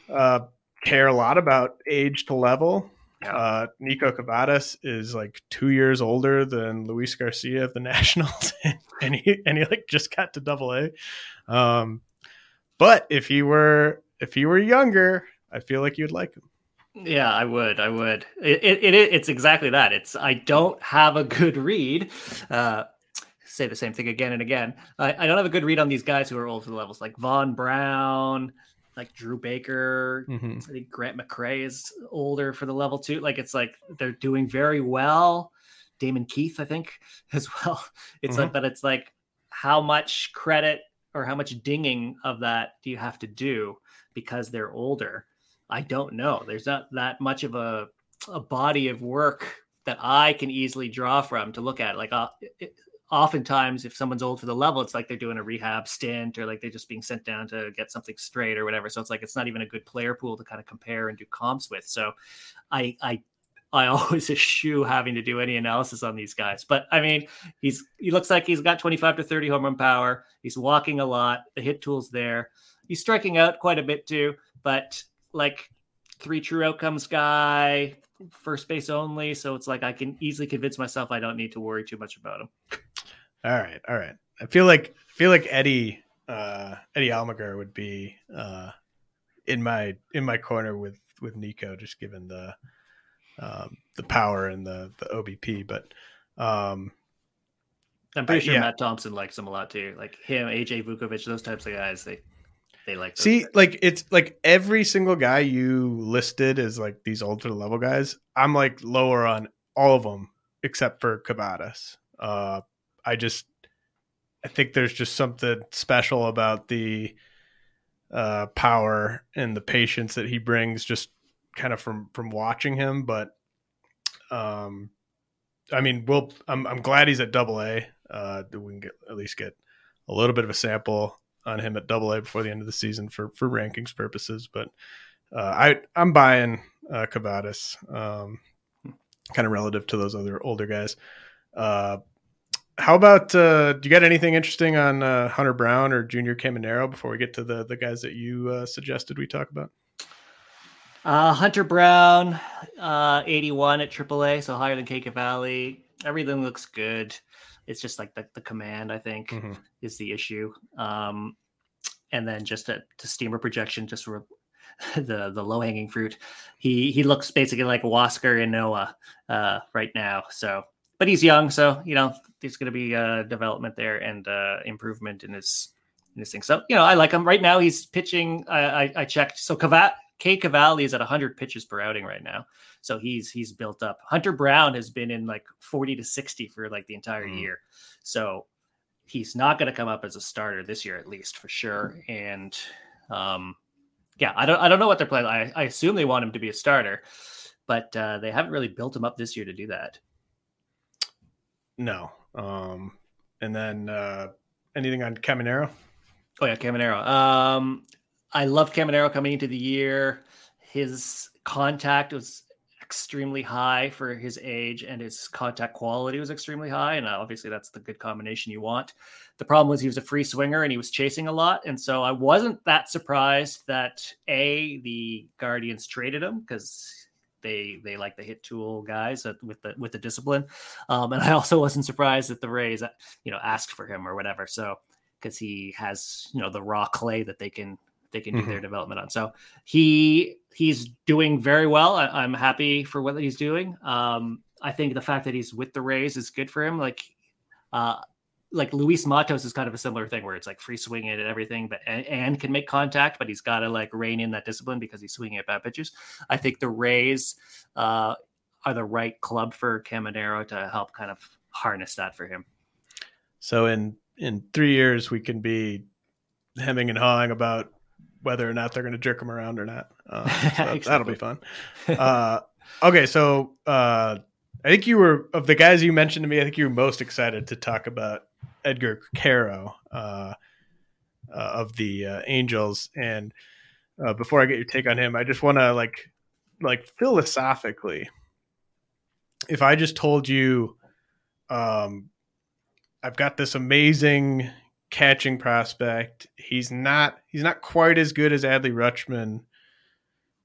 uh, care a lot about age to level. Yeah. Uh, Niko Kavadas is like two years older than Luis Garcia of the (laughs) Nationals, and he and he like just got to Double A. Um, but if he were if he were younger, I feel like you'd like him. Yeah, I would. I would. It, it, it, it's exactly that. It's I don't have a good read. Uh, say the same thing again and again. I, I don't have a good read on these guys who are old for the levels, like Vaughn Brown, like Drew Baker. Mm-hmm. I think Grant McCray is older for the level two. Like it's like they're doing very well. Damon Keith, I think, (laughs) as well. It's mm-hmm. like, but it's like how much credit or how much dinging of that do you have to do because they're older? I don't know. There's not that much of a a body of work that I can easily draw from to look at. Like, uh, it, oftentimes, if someone's old for the level, it's like they're doing a rehab stint or like they're just being sent down to get something straight or whatever. So it's like it's not even a good player pool to kind of compare and do comps with. So, I I I (laughs) always eschew having to do any analysis on these guys. But I mean, he's he looks like he's got 25 to 30 home run power. He's walking a lot. The hit tool's there. He's striking out quite a bit too. But like three true outcomes guy, first base only. So it's like I can easily convince myself I don't need to worry too much about him. All right, all right. I feel like I feel like Eddie uh, Eddie Almagar would be uh, in my in my corner with with Nico, just given the um, the power and the the OBP. But um, I'm pretty sure yeah. Matt Thompson likes him a lot too. Like him, AJ Vukovich, those types of guys. They they like see guys. like it's like every single guy you listed as like these ultra level guys i'm like lower on all of them except for Kavadas. uh i just i think there's just something special about the uh power and the patience that he brings just kind of from from watching him but um i mean we'll i'm, I'm glad he's at double a uh we can get at least get a little bit of a sample on him at Double A before the end of the season for for rankings purposes. But uh, I I'm buying uh, Kavadas, um, kind of relative to those other older guys. Uh, how about uh, do you got anything interesting on uh, Hunter Brown or Junior Caminero before we get to the the guys that you uh, suggested we talk about? Uh, Hunter Brown, uh, 81 at AAA, so higher than Cade Cavalli. Everything looks good. It's just like the, the command, I think, mm-hmm. is the issue. Um, and then just a, to steamer projection, just re- (laughs) the the low hanging fruit. He he looks basically like Huascar Ynoa uh, right now. So, but he's young, so you know there's going to be uh, development there and uh, improvement in his in his thing. So you know I like him right now. He's pitching. I I, I checked. So Cavat Cade Cavalli is at 100 pitches per outing right now. So he's he's built up. Hunter Brown has been in like 40 to 60 for like the entire mm. year. So he's not going to come up as a starter this year at least for sure. And um yeah, I don't I don't know what they're playing. I, I assume they want him to be a starter, but uh, they haven't really built him up this year to do that. No. Um and then uh anything on Caminero? Oh yeah, Caminero. Um I loved Caminero coming into the year. His contact was extremely high for his age, and his contact quality was extremely high. And obviously, that's the good combination you want. The problem was he was a free swinger and he was chasing a lot. And so I wasn't that surprised that A, the Guardians traded him because they they like the hit tool guys with the with the discipline. Um, and I also wasn't surprised that the Rays, you know, asked for him or whatever. So because he has you know the raw clay that they can they can do mm-hmm. their development on. So he he's doing very well. I, am happy for what he's doing. Um, I think the fact that he's with the Rays is good for him. Like, uh, like Luis Matos is kind of a similar thing where it's like free swinging and everything, but and, and can make contact, but he's got to like rein in that discipline because he's swinging at bad pitches. I think the Rays uh, are the right club for Caminero to help kind of harness that for him. So in in three years we can be hemming and hawing about whether or not they're going to jerk him around or not. Uh, so (laughs) that, that'll be fun. Uh, okay, so uh, I think you were of the guys you mentioned to me. I think you were most excited to talk about Edgar Quero uh, uh, of the uh, Angels. And before I get your take on him, I just want to like like philosophically, if I just told you, um, I've got this amazing catching prospect. He's not he's not quite as good as Adley Rutschman,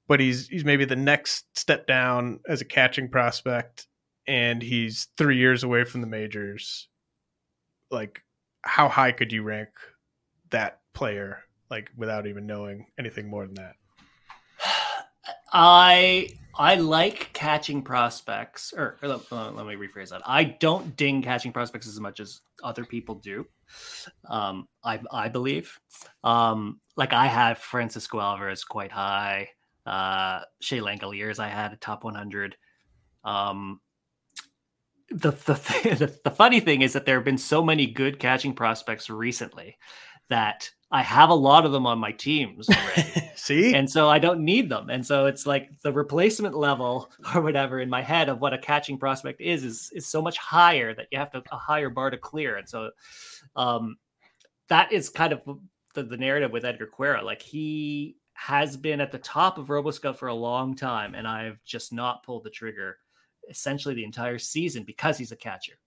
but he's he's maybe the next step down as a catching prospect, and he's three years away from the majors. Like, how high could you rank that player? Like, without even knowing anything more than that. I I like catching prospects, or, or let, let, me rephrase that. I don't ding catching prospects as much as other people do. Um, I I believe, um, like I have Francisco Alvarez quite high. Uh, Shea Langeliers I had a top 100. Um, the, the (laughs) the funny thing is that there have been so many good catching prospects recently that I have a lot of them on my teams already. (laughs) See? And so I don't need them. And so it's like the replacement level (laughs) or whatever in my head of what a catching prospect is is is so much higher that you have to a higher bar to clear. And so um that is kind of the, the narrative with Edgar Quero. Like he has been at the top of RoboScout for a long time, and I've just not pulled the trigger essentially the entire season because he's a catcher.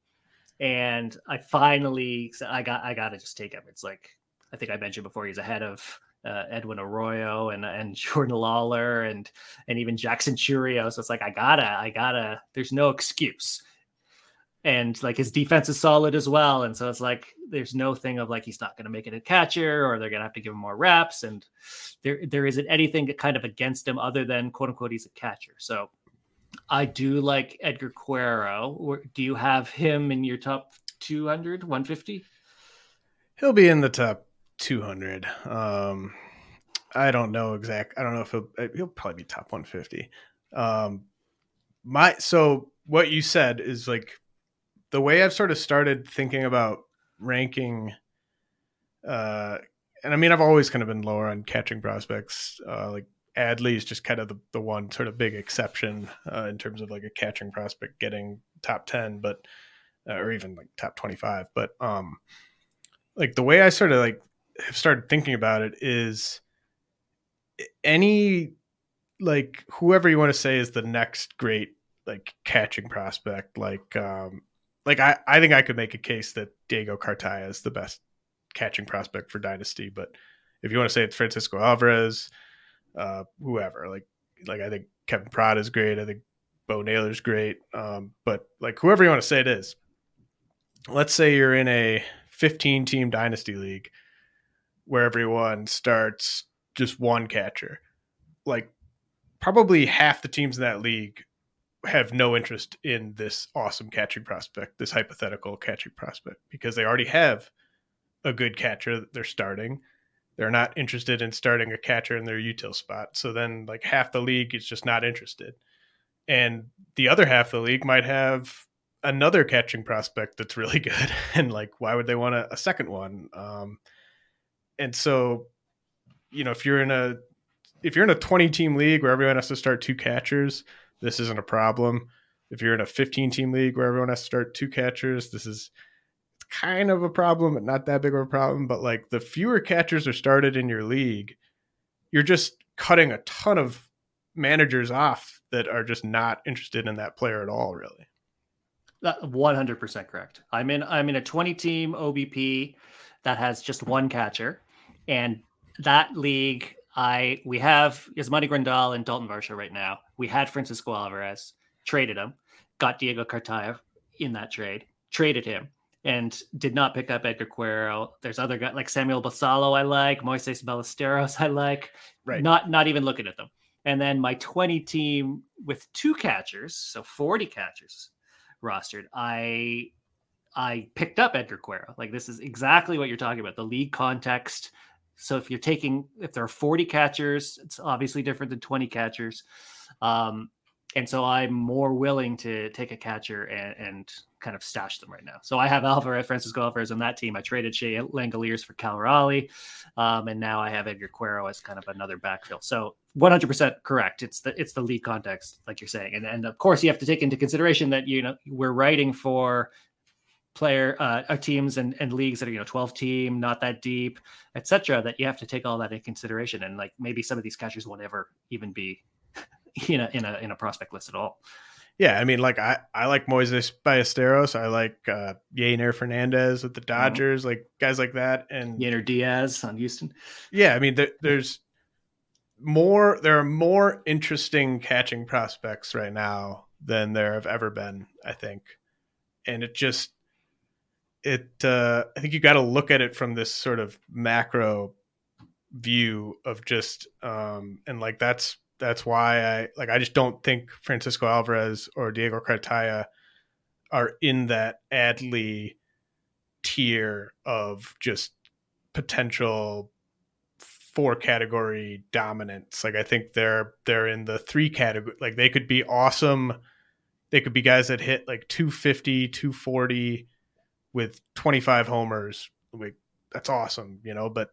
And I finally I got I gotta just take him. It's like I think I mentioned before he's ahead of uh, Edwin Arroyo and and (laughs) Jordan Lawlar and and even Jackson Chourio. So it's like I gotta, I gotta. There's no excuse. And like his defense is solid as well, and so it's like there's no thing of like he's not going to make it a catcher or they're going to have to give him more reps, and there there isn't anything kind of against him other than quote unquote he's a catcher. So I do like Edgar Quero. Do you have him in your top 200, 150? He'll be in the top 200. Um, I don't know exact. I don't know if he'll uh, he'll probably be top 150. Um, my so what you said is like the way I've sort of started thinking about ranking. Uh, and I mean I've always kind of been lower on catching prospects. Uh, like Adley is just kind of the, the one sort of big exception uh, in terms of like a catching prospect getting top 10, but uh, or even like top 25. But um, like the way I sort of like have started thinking about it is any like whoever you want to say is the next great like catching prospect like um like I, I think I could make a case that Diego Cartaya is the best catching prospect for dynasty but if you want to say it's Francisco Alvarez uh whoever like like I think Kevin Parada is great I think Bo Naylor's great um but like whoever you want to say it is let's say you're in a 15 team dynasty league where everyone starts just one catcher. Like probably half the teams in that league have no interest in this awesome catching prospect, this hypothetical catching prospect, because they already have a good catcher that they're starting. They're not interested in starting a catcher in their util spot. So then like half the league is just not interested. And the other half of the league might have another catching prospect that's really (laughs) good. And like, why would they want a, a second one? Um, and so you know if you're in a if you're in a 20 team league where everyone has to start two catchers this isn't a problem if you're in a 15 team league where everyone has to start two catchers this is kind of a problem but not that big of a problem but like the fewer catchers are started in your league you're just cutting a ton of managers off that are just not interested in that player at all really. 100% correct. I'm in i'm in a 20 team obp that has just one catcher and that league, I we have Yasmani Grandal and Daulton Varsho right now. We had Francisco Alvarez, traded him, got Diego Cartaya in that trade, traded him, and did not pick up Edgar Quero. There's other guys like Samuel Basallo I like, Moises Ballesteros I like. Right. Not not even looking at them. And then my 20 team with two catchers, so 40 catchers rostered. I I picked up Edgar Quero. Like this is exactly what you're talking about. The league context. So if you're taking if there are 40 catchers, it's obviously different than 20 catchers. Um, and so I'm more willing to take a catcher and, and kind of stash them right now. So I have Alvarez, Francisco Alvarez on that team. I traded Shea Langeliers for Cal Raleigh, um, and now I have Edgar Quero as kind of another backfill. So 100% correct. It's the it's the league context, like you're saying, and and of course you have to take into consideration that you know we're writing for player uh, uh teams and, and leagues that are you know 12 team not that deep etc that you have to take all that in consideration and like maybe some of these catchers won't ever even be you know in a in a prospect list at all yeah, I mean, like I, I like Moises Ballesteros. I like uh Yeiner Fernandez with the mm-hmm. Dodgers, mm-hmm. like guys like that, and Yainer Diaz on Houston. Yeah, I mean, there, there's more. There are more interesting catching prospects right now than there have ever been. I think, and it just it. uh I think you got to look at it from this sort of macro view of just um and like that's that's why I like I just don't think Francisco Alvarez or Diego Cartaya are in that Adley tier of just potential four category dominance. Like I think they're they're in the three category like they could be awesome. They could be guys that hit like 250, 240 with 25 homers. Like that's awesome, you know, but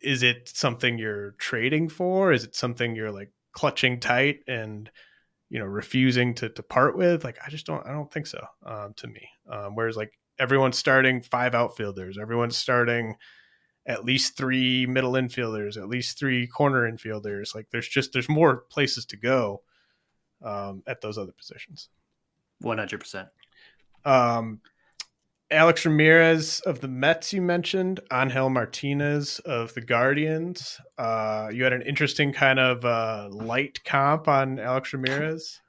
is it something you're trading for? Is it something you're like clutching tight and you know refusing to to part with? Like I just don't I don't think so. Um, to me, um, whereas like everyone's starting five outfielders, everyone's starting at least three middle infielders, at least three corner infielders. Like there's just there's more places to go um, at those other positions. One hundred percent. Um, Alex Ramirez of the Mets, you mentioned, Angel Martinez of the Guardians. Uh, you had an interesting kind of uh, light comp on Alex Ramirez.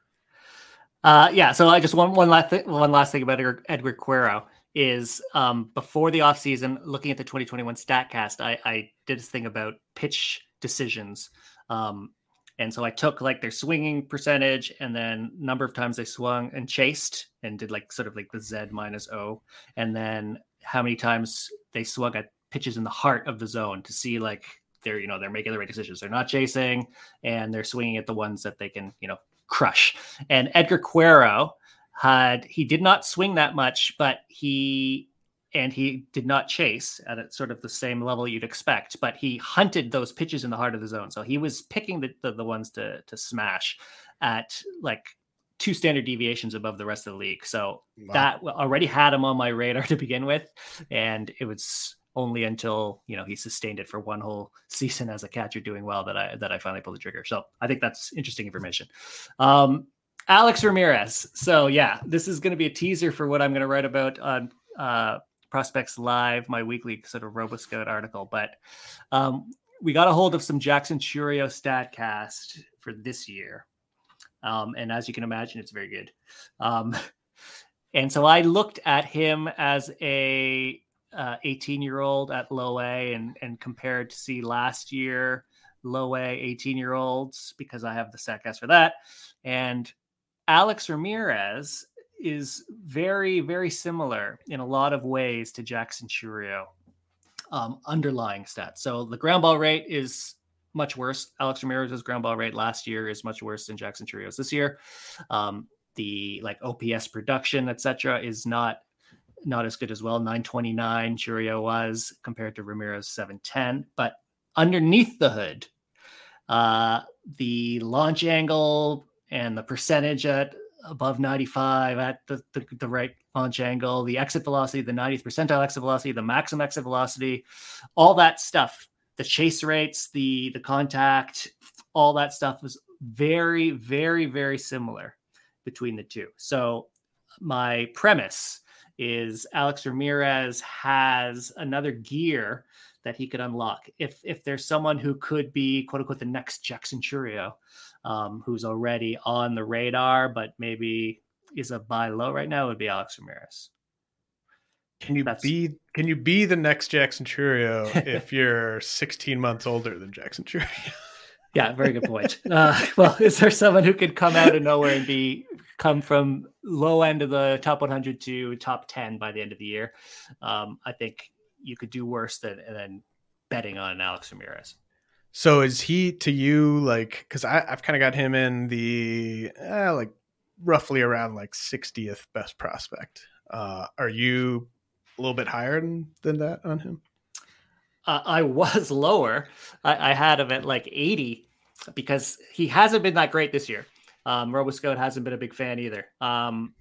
Uh, yeah, so I just one one last thing, one last thing about Edgar, Edgar Quero is um, before the offseason, looking at the 2021 Statcast, I, I did this thing about pitch decisions. Um, and so I took like their swinging percentage and then number of times they swung and chased and did like sort of like the Z minus O. And then how many times they swung at pitches in the heart of the zone to see like they're, you know, they're making the right decisions. They're not chasing and they're swinging at the ones that they can, you know, crush. And Edgar Quero had, he did not swing that much, but he and he did not chase at a, sort of the same level you'd expect, but he hunted those pitches in the heart of the zone. So he was picking the, the, the ones to to smash at like two standard deviations above the rest of the league. So wow. that already had him on my radar (laughs) to begin with, and it was only until you know he sustained it for one whole (laughs) season as a catcher doing well that I that I finally pulled the trigger. So I think that's interesting information. Um, Alex Ramirez. So yeah, this is going to be a teaser for what I'm going to write about on uh, Prospects Live, my weekly sort of RoboScout article. But um, we got a hold of some Jackson Chourio Statcast for this year. Um, and as you can imagine, it's very good. Um, (laughs) and so I looked at him as a 18 uh, year old at low A and, and compared to see last year low A 18 year olds because I have the Statcast for that. And Alex Ramirez is very, very similar in a lot of ways to Jackson Chourio um, underlying stats. So the ground ball rate is much worse. Alex Ramirez's ground ball rate last year is much worse than Jackson Chourio's this year. Um, the like OPS production, etc., is not not as good as well. 929 Chourio was compared to Ramirez 710. But underneath the hood, uh, the launch angle and the percentage at above 95 at the, the, the, right launch angle, the exit velocity, the 90th percentile exit velocity, the maximum exit velocity, all that stuff, the chase rates, the the contact, all that stuff was very, very, very similar between the two. So my premise is Alex Ramirez has another gear that he could unlock. If if there's someone who could be quote unquote the next Jackson Chourio, um, who's already on the radar, but maybe is a buy low right now, would be Alex Ramirez. Can you That's... be can you be the next Jackson Chourio (laughs) if you're 16 months older than Jackson Chourio? (laughs) yeah, very good point. Uh, (laughs) well, is there someone who could come out of nowhere and be come from low end of the top 100 to top 10 by the end of the year? Um, I think you could do worse than than betting on Alex Ramirez. So is he to you like? Because I've kind of got him in the eh, like roughly around like 60th best prospect. Uh, are you a little bit higher than, than that on him? Uh, I was (laughs) lower. I, I, had him at like 80 because he hasn't been that great this year. Um, RoboScout hasn't been a big fan either. Um,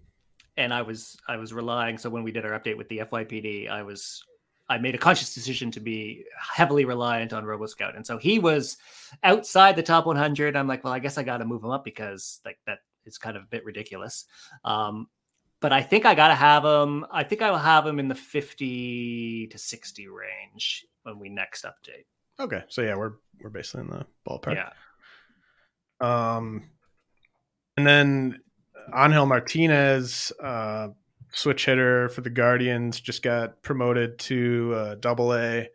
and I was I was relying. So when we did our update with the FYPD, I was I made a conscious decision to be heavily reliant on RoboScout, and so he was outside the top 100. I'm like, well, I guess I got to move him up because like that is kind of a bit ridiculous. Um, but I think I got to have him. I think I will have him in the 50 to 60 range when we next update. Okay, so yeah, we're we're basically in the ballpark. Yeah. Um, and then Angel Martinez, uh, switch hitter for the Guardians, just got promoted to uh, Double A.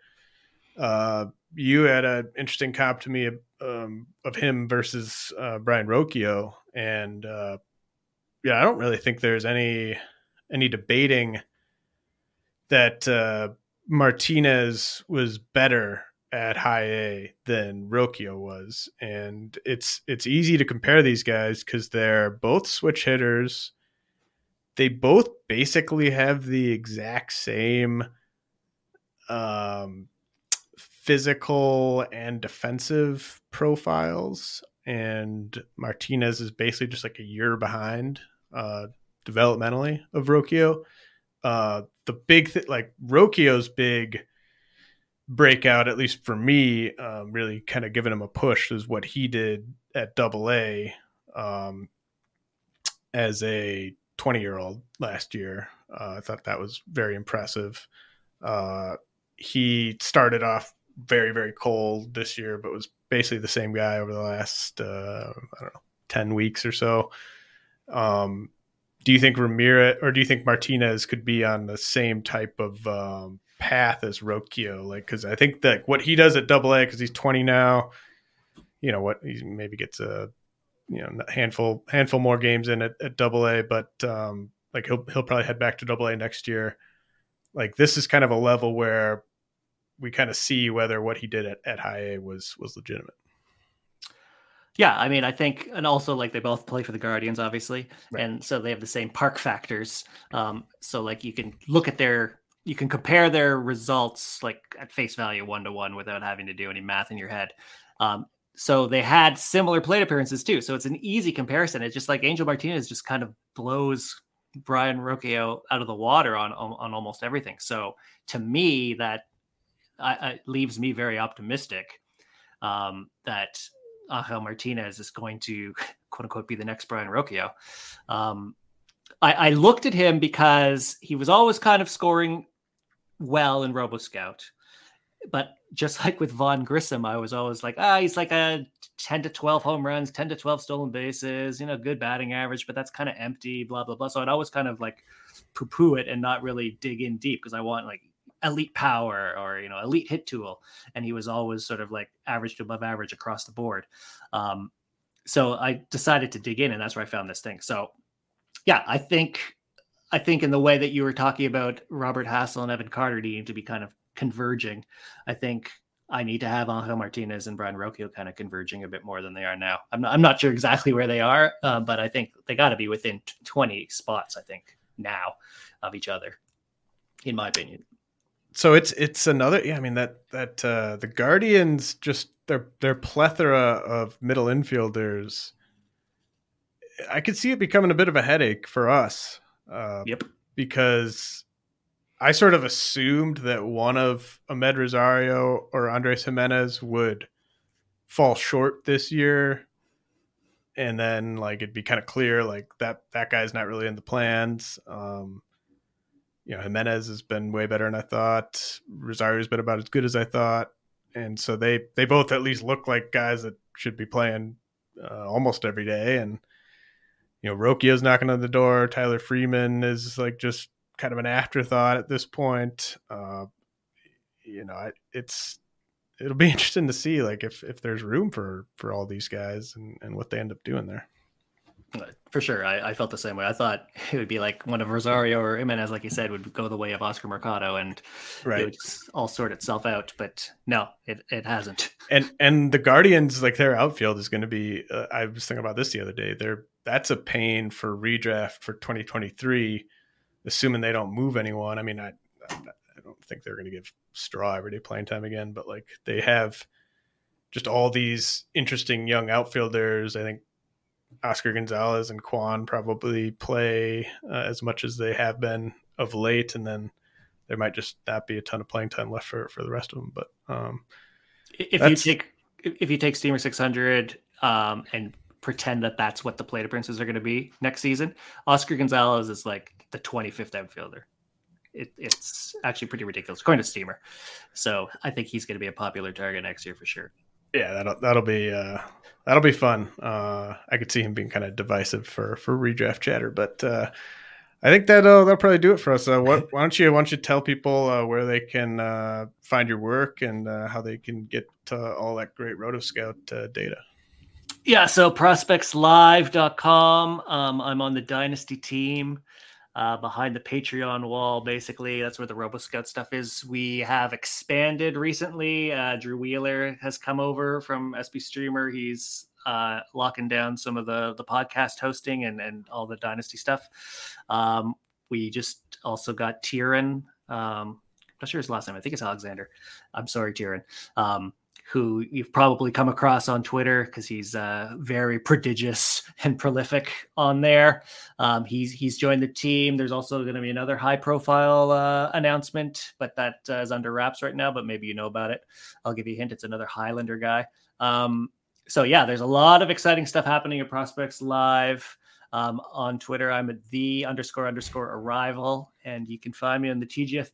Uh, you had an interesting comp to me um, of him versus uh, Brayan Rocchio, and uh, yeah, I don't really think there's any any debating that uh, Martinez was better at high A than Rocchio was, and it's it's easy to compare these guys because they're both switch hitters. They both basically have the exact same um, physical and defensive profiles, and Martinez is basically just like a year behind uh, developmentally of Rocchio. Uh, the big thing, like Rocchio's big breakout, at least for me, um, really kind of giving him a push is what he did at Double A um, as a 20 year old last year. Uh, I thought that was very impressive. Uh, he started off very very cold this year, but was basically the same guy over the last uh, I don't know 10 weeks or so. Um, do you think Ramirez or do you think Martinez could be on the same type of um, path as Rocchio. Like, because I think that what he does at Double A, because he's 20 now, you know what, he maybe gets a you know handful handful more games in at, Double A, but um, like he'll he'll probably head back to Double A next year. Like this is kind of a level where we kind of see whether what he did at, at high A was was legitimate. Yeah, I mean, I think, and also like they both play for the Guardians, obviously, right. and so they have the same park factors. Um, so like you can look at their you can compare their results like at face value one to one without having to do any math in your head. Um, so they had similar plate appearances too. So it's an easy comparison. It's just like Angel Martinez just kind of blows Brayan Rocchio out of the water on on, almost everything. So to me, that I, leaves me very optimistic um, that Angel Martinez is going to (laughs) quote unquote be the next Brayan Rocchio. Um, I, I, looked at him because he was always kind of scoring well in RoboScout. But just like with Vaughn Grissom, I was always like, ah, he's like a 10 to 12 home runs, 10 to 12 stolen bases, you know, good batting average, but that's kind of empty, blah, blah, blah. So I'd always kind of like poo poo it and not really dig in deep because I want like elite power or, you know, elite hit tool. And he was always sort of like average to above average across the board. Um, so I decided to dig in and that's where I found this thing. So yeah, I think I think in the way that you were talking about Robert Hassell and Evan Carter needing to be kind of converging, I think I need to have Angel Martinez and Brayan Rocchio kind of converging a bit more than they are now. I'm not, I'm not sure exactly where they are, uh, but I think they got to be within 20 spots. I think now of each other, in my opinion. So it's it's another yeah. I mean that that uh, the Guardians just their their plethora of middle infielders. I could see it becoming a bit of a headache for us uh, yep. Because I sort of assumed that one of Amed Rosario or Andrés Giménez would fall short this year. And then like it'd be kind of clear like that that guy's not really in the plans. Um, you know, Jimenez has been way better than I thought. Rosario's been about as good as I thought. And so they they both at least look like guys that should be playing uh, almost every day. And you know, Rocchio's knocking on the door. Tyler Freeman is like just kind of an afterthought at this point. Uh, you know, it's it'll be (laughs) interesting to see like if if there's room for for all these guys and and what they end up doing there. For sure, I, I, felt the same way. I thought (laughs) it would be like one of Rosario or Giménez, like you said, would go the way of Oscar Mercado, and right. it would all sort itself out. But no, it, it hasn't. (laughs) And and the Guardians, like their outfield is going to be. Uh, I was thinking about this the other day. They're that's a pain for redraft for 2023, assuming they don't move anyone. I mean, I I don't think they're going to give Straw everyday playing time again, but like they have just all these interesting young outfielders. I think Oscar Gonzalez and Kwan probably play uh, as much as they have been of late, and then there might just not be a ton of playing time left for for the rest of them. But um, if you take if you take Steamer 600 um, and pretend that that's what the plate appearances are going to be next season, Oscar Gonzalez is like the 25th outfielder. It, it's actually pretty ridiculous, according to Steamer. So I think he's going to be a popular target next year for sure. Yeah, that'll that'll be uh, that'll be fun. Uh, I could see him being kind of divisive for for redraft chatter, but uh, I think that uh, that'll probably do it for us. Uh, what, why don't you why don't you tell people uh, where they can uh, find your work and uh, how they can get uh, all that great RoboScout uh, data? Yeah, so prospectslive.com. Um, I'm on the Dynasty team uh, behind the Patreon wall. Basically, that's where the RoboScout stuff is. We have expanded recently. Uh, Drew Wheeler has come over from SP Streamer. He's uh, locking down some of the the podcast hosting and and all the Dynasty stuff. Um, we just also got Tieran. Um, I'm not sure his last name. I think it's Alexander. I'm sorry, Tieran. Um, who you've probably come across on Twitter because he's uh, very prodigious (laughs) and prolific on there. Um, he's he's joined the team. There's also going to be another high profile uh, announcement, but that uh, is under wraps right now. But maybe you know about it. I'll give you a hint. It's another Highlander guy. Um, so yeah, there's a lot of exciting stuff happening at Prospects Live. Um, on Twitter, I'm at the underscore underscore arrival, and you can find me on the TGFBI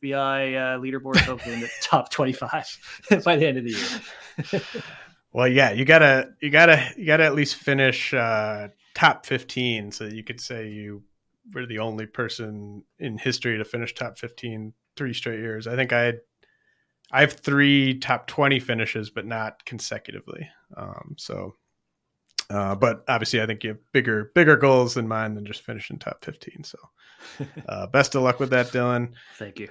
uh, leaderboard, hopefully in the top 25 (laughs) by the end of the year. (laughs) well, yeah, you gotta, you gotta, you gotta at least finish uh, top 15, so you could say you were the only person in history to finish top 15 three straight years. I think I had, I have three top 20 finishes, but not consecutively. Um, so uh, but obviously, I think you have bigger bigger goals in mind than just finishing top 15. So, (laughs) uh, best of luck with that, Dylan. Thank you.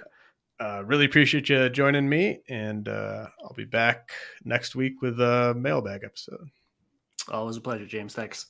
Uh, really appreciate you joining me, and uh, I'll be back next week with a mailbag episode. Always a pleasure, James. Thanks.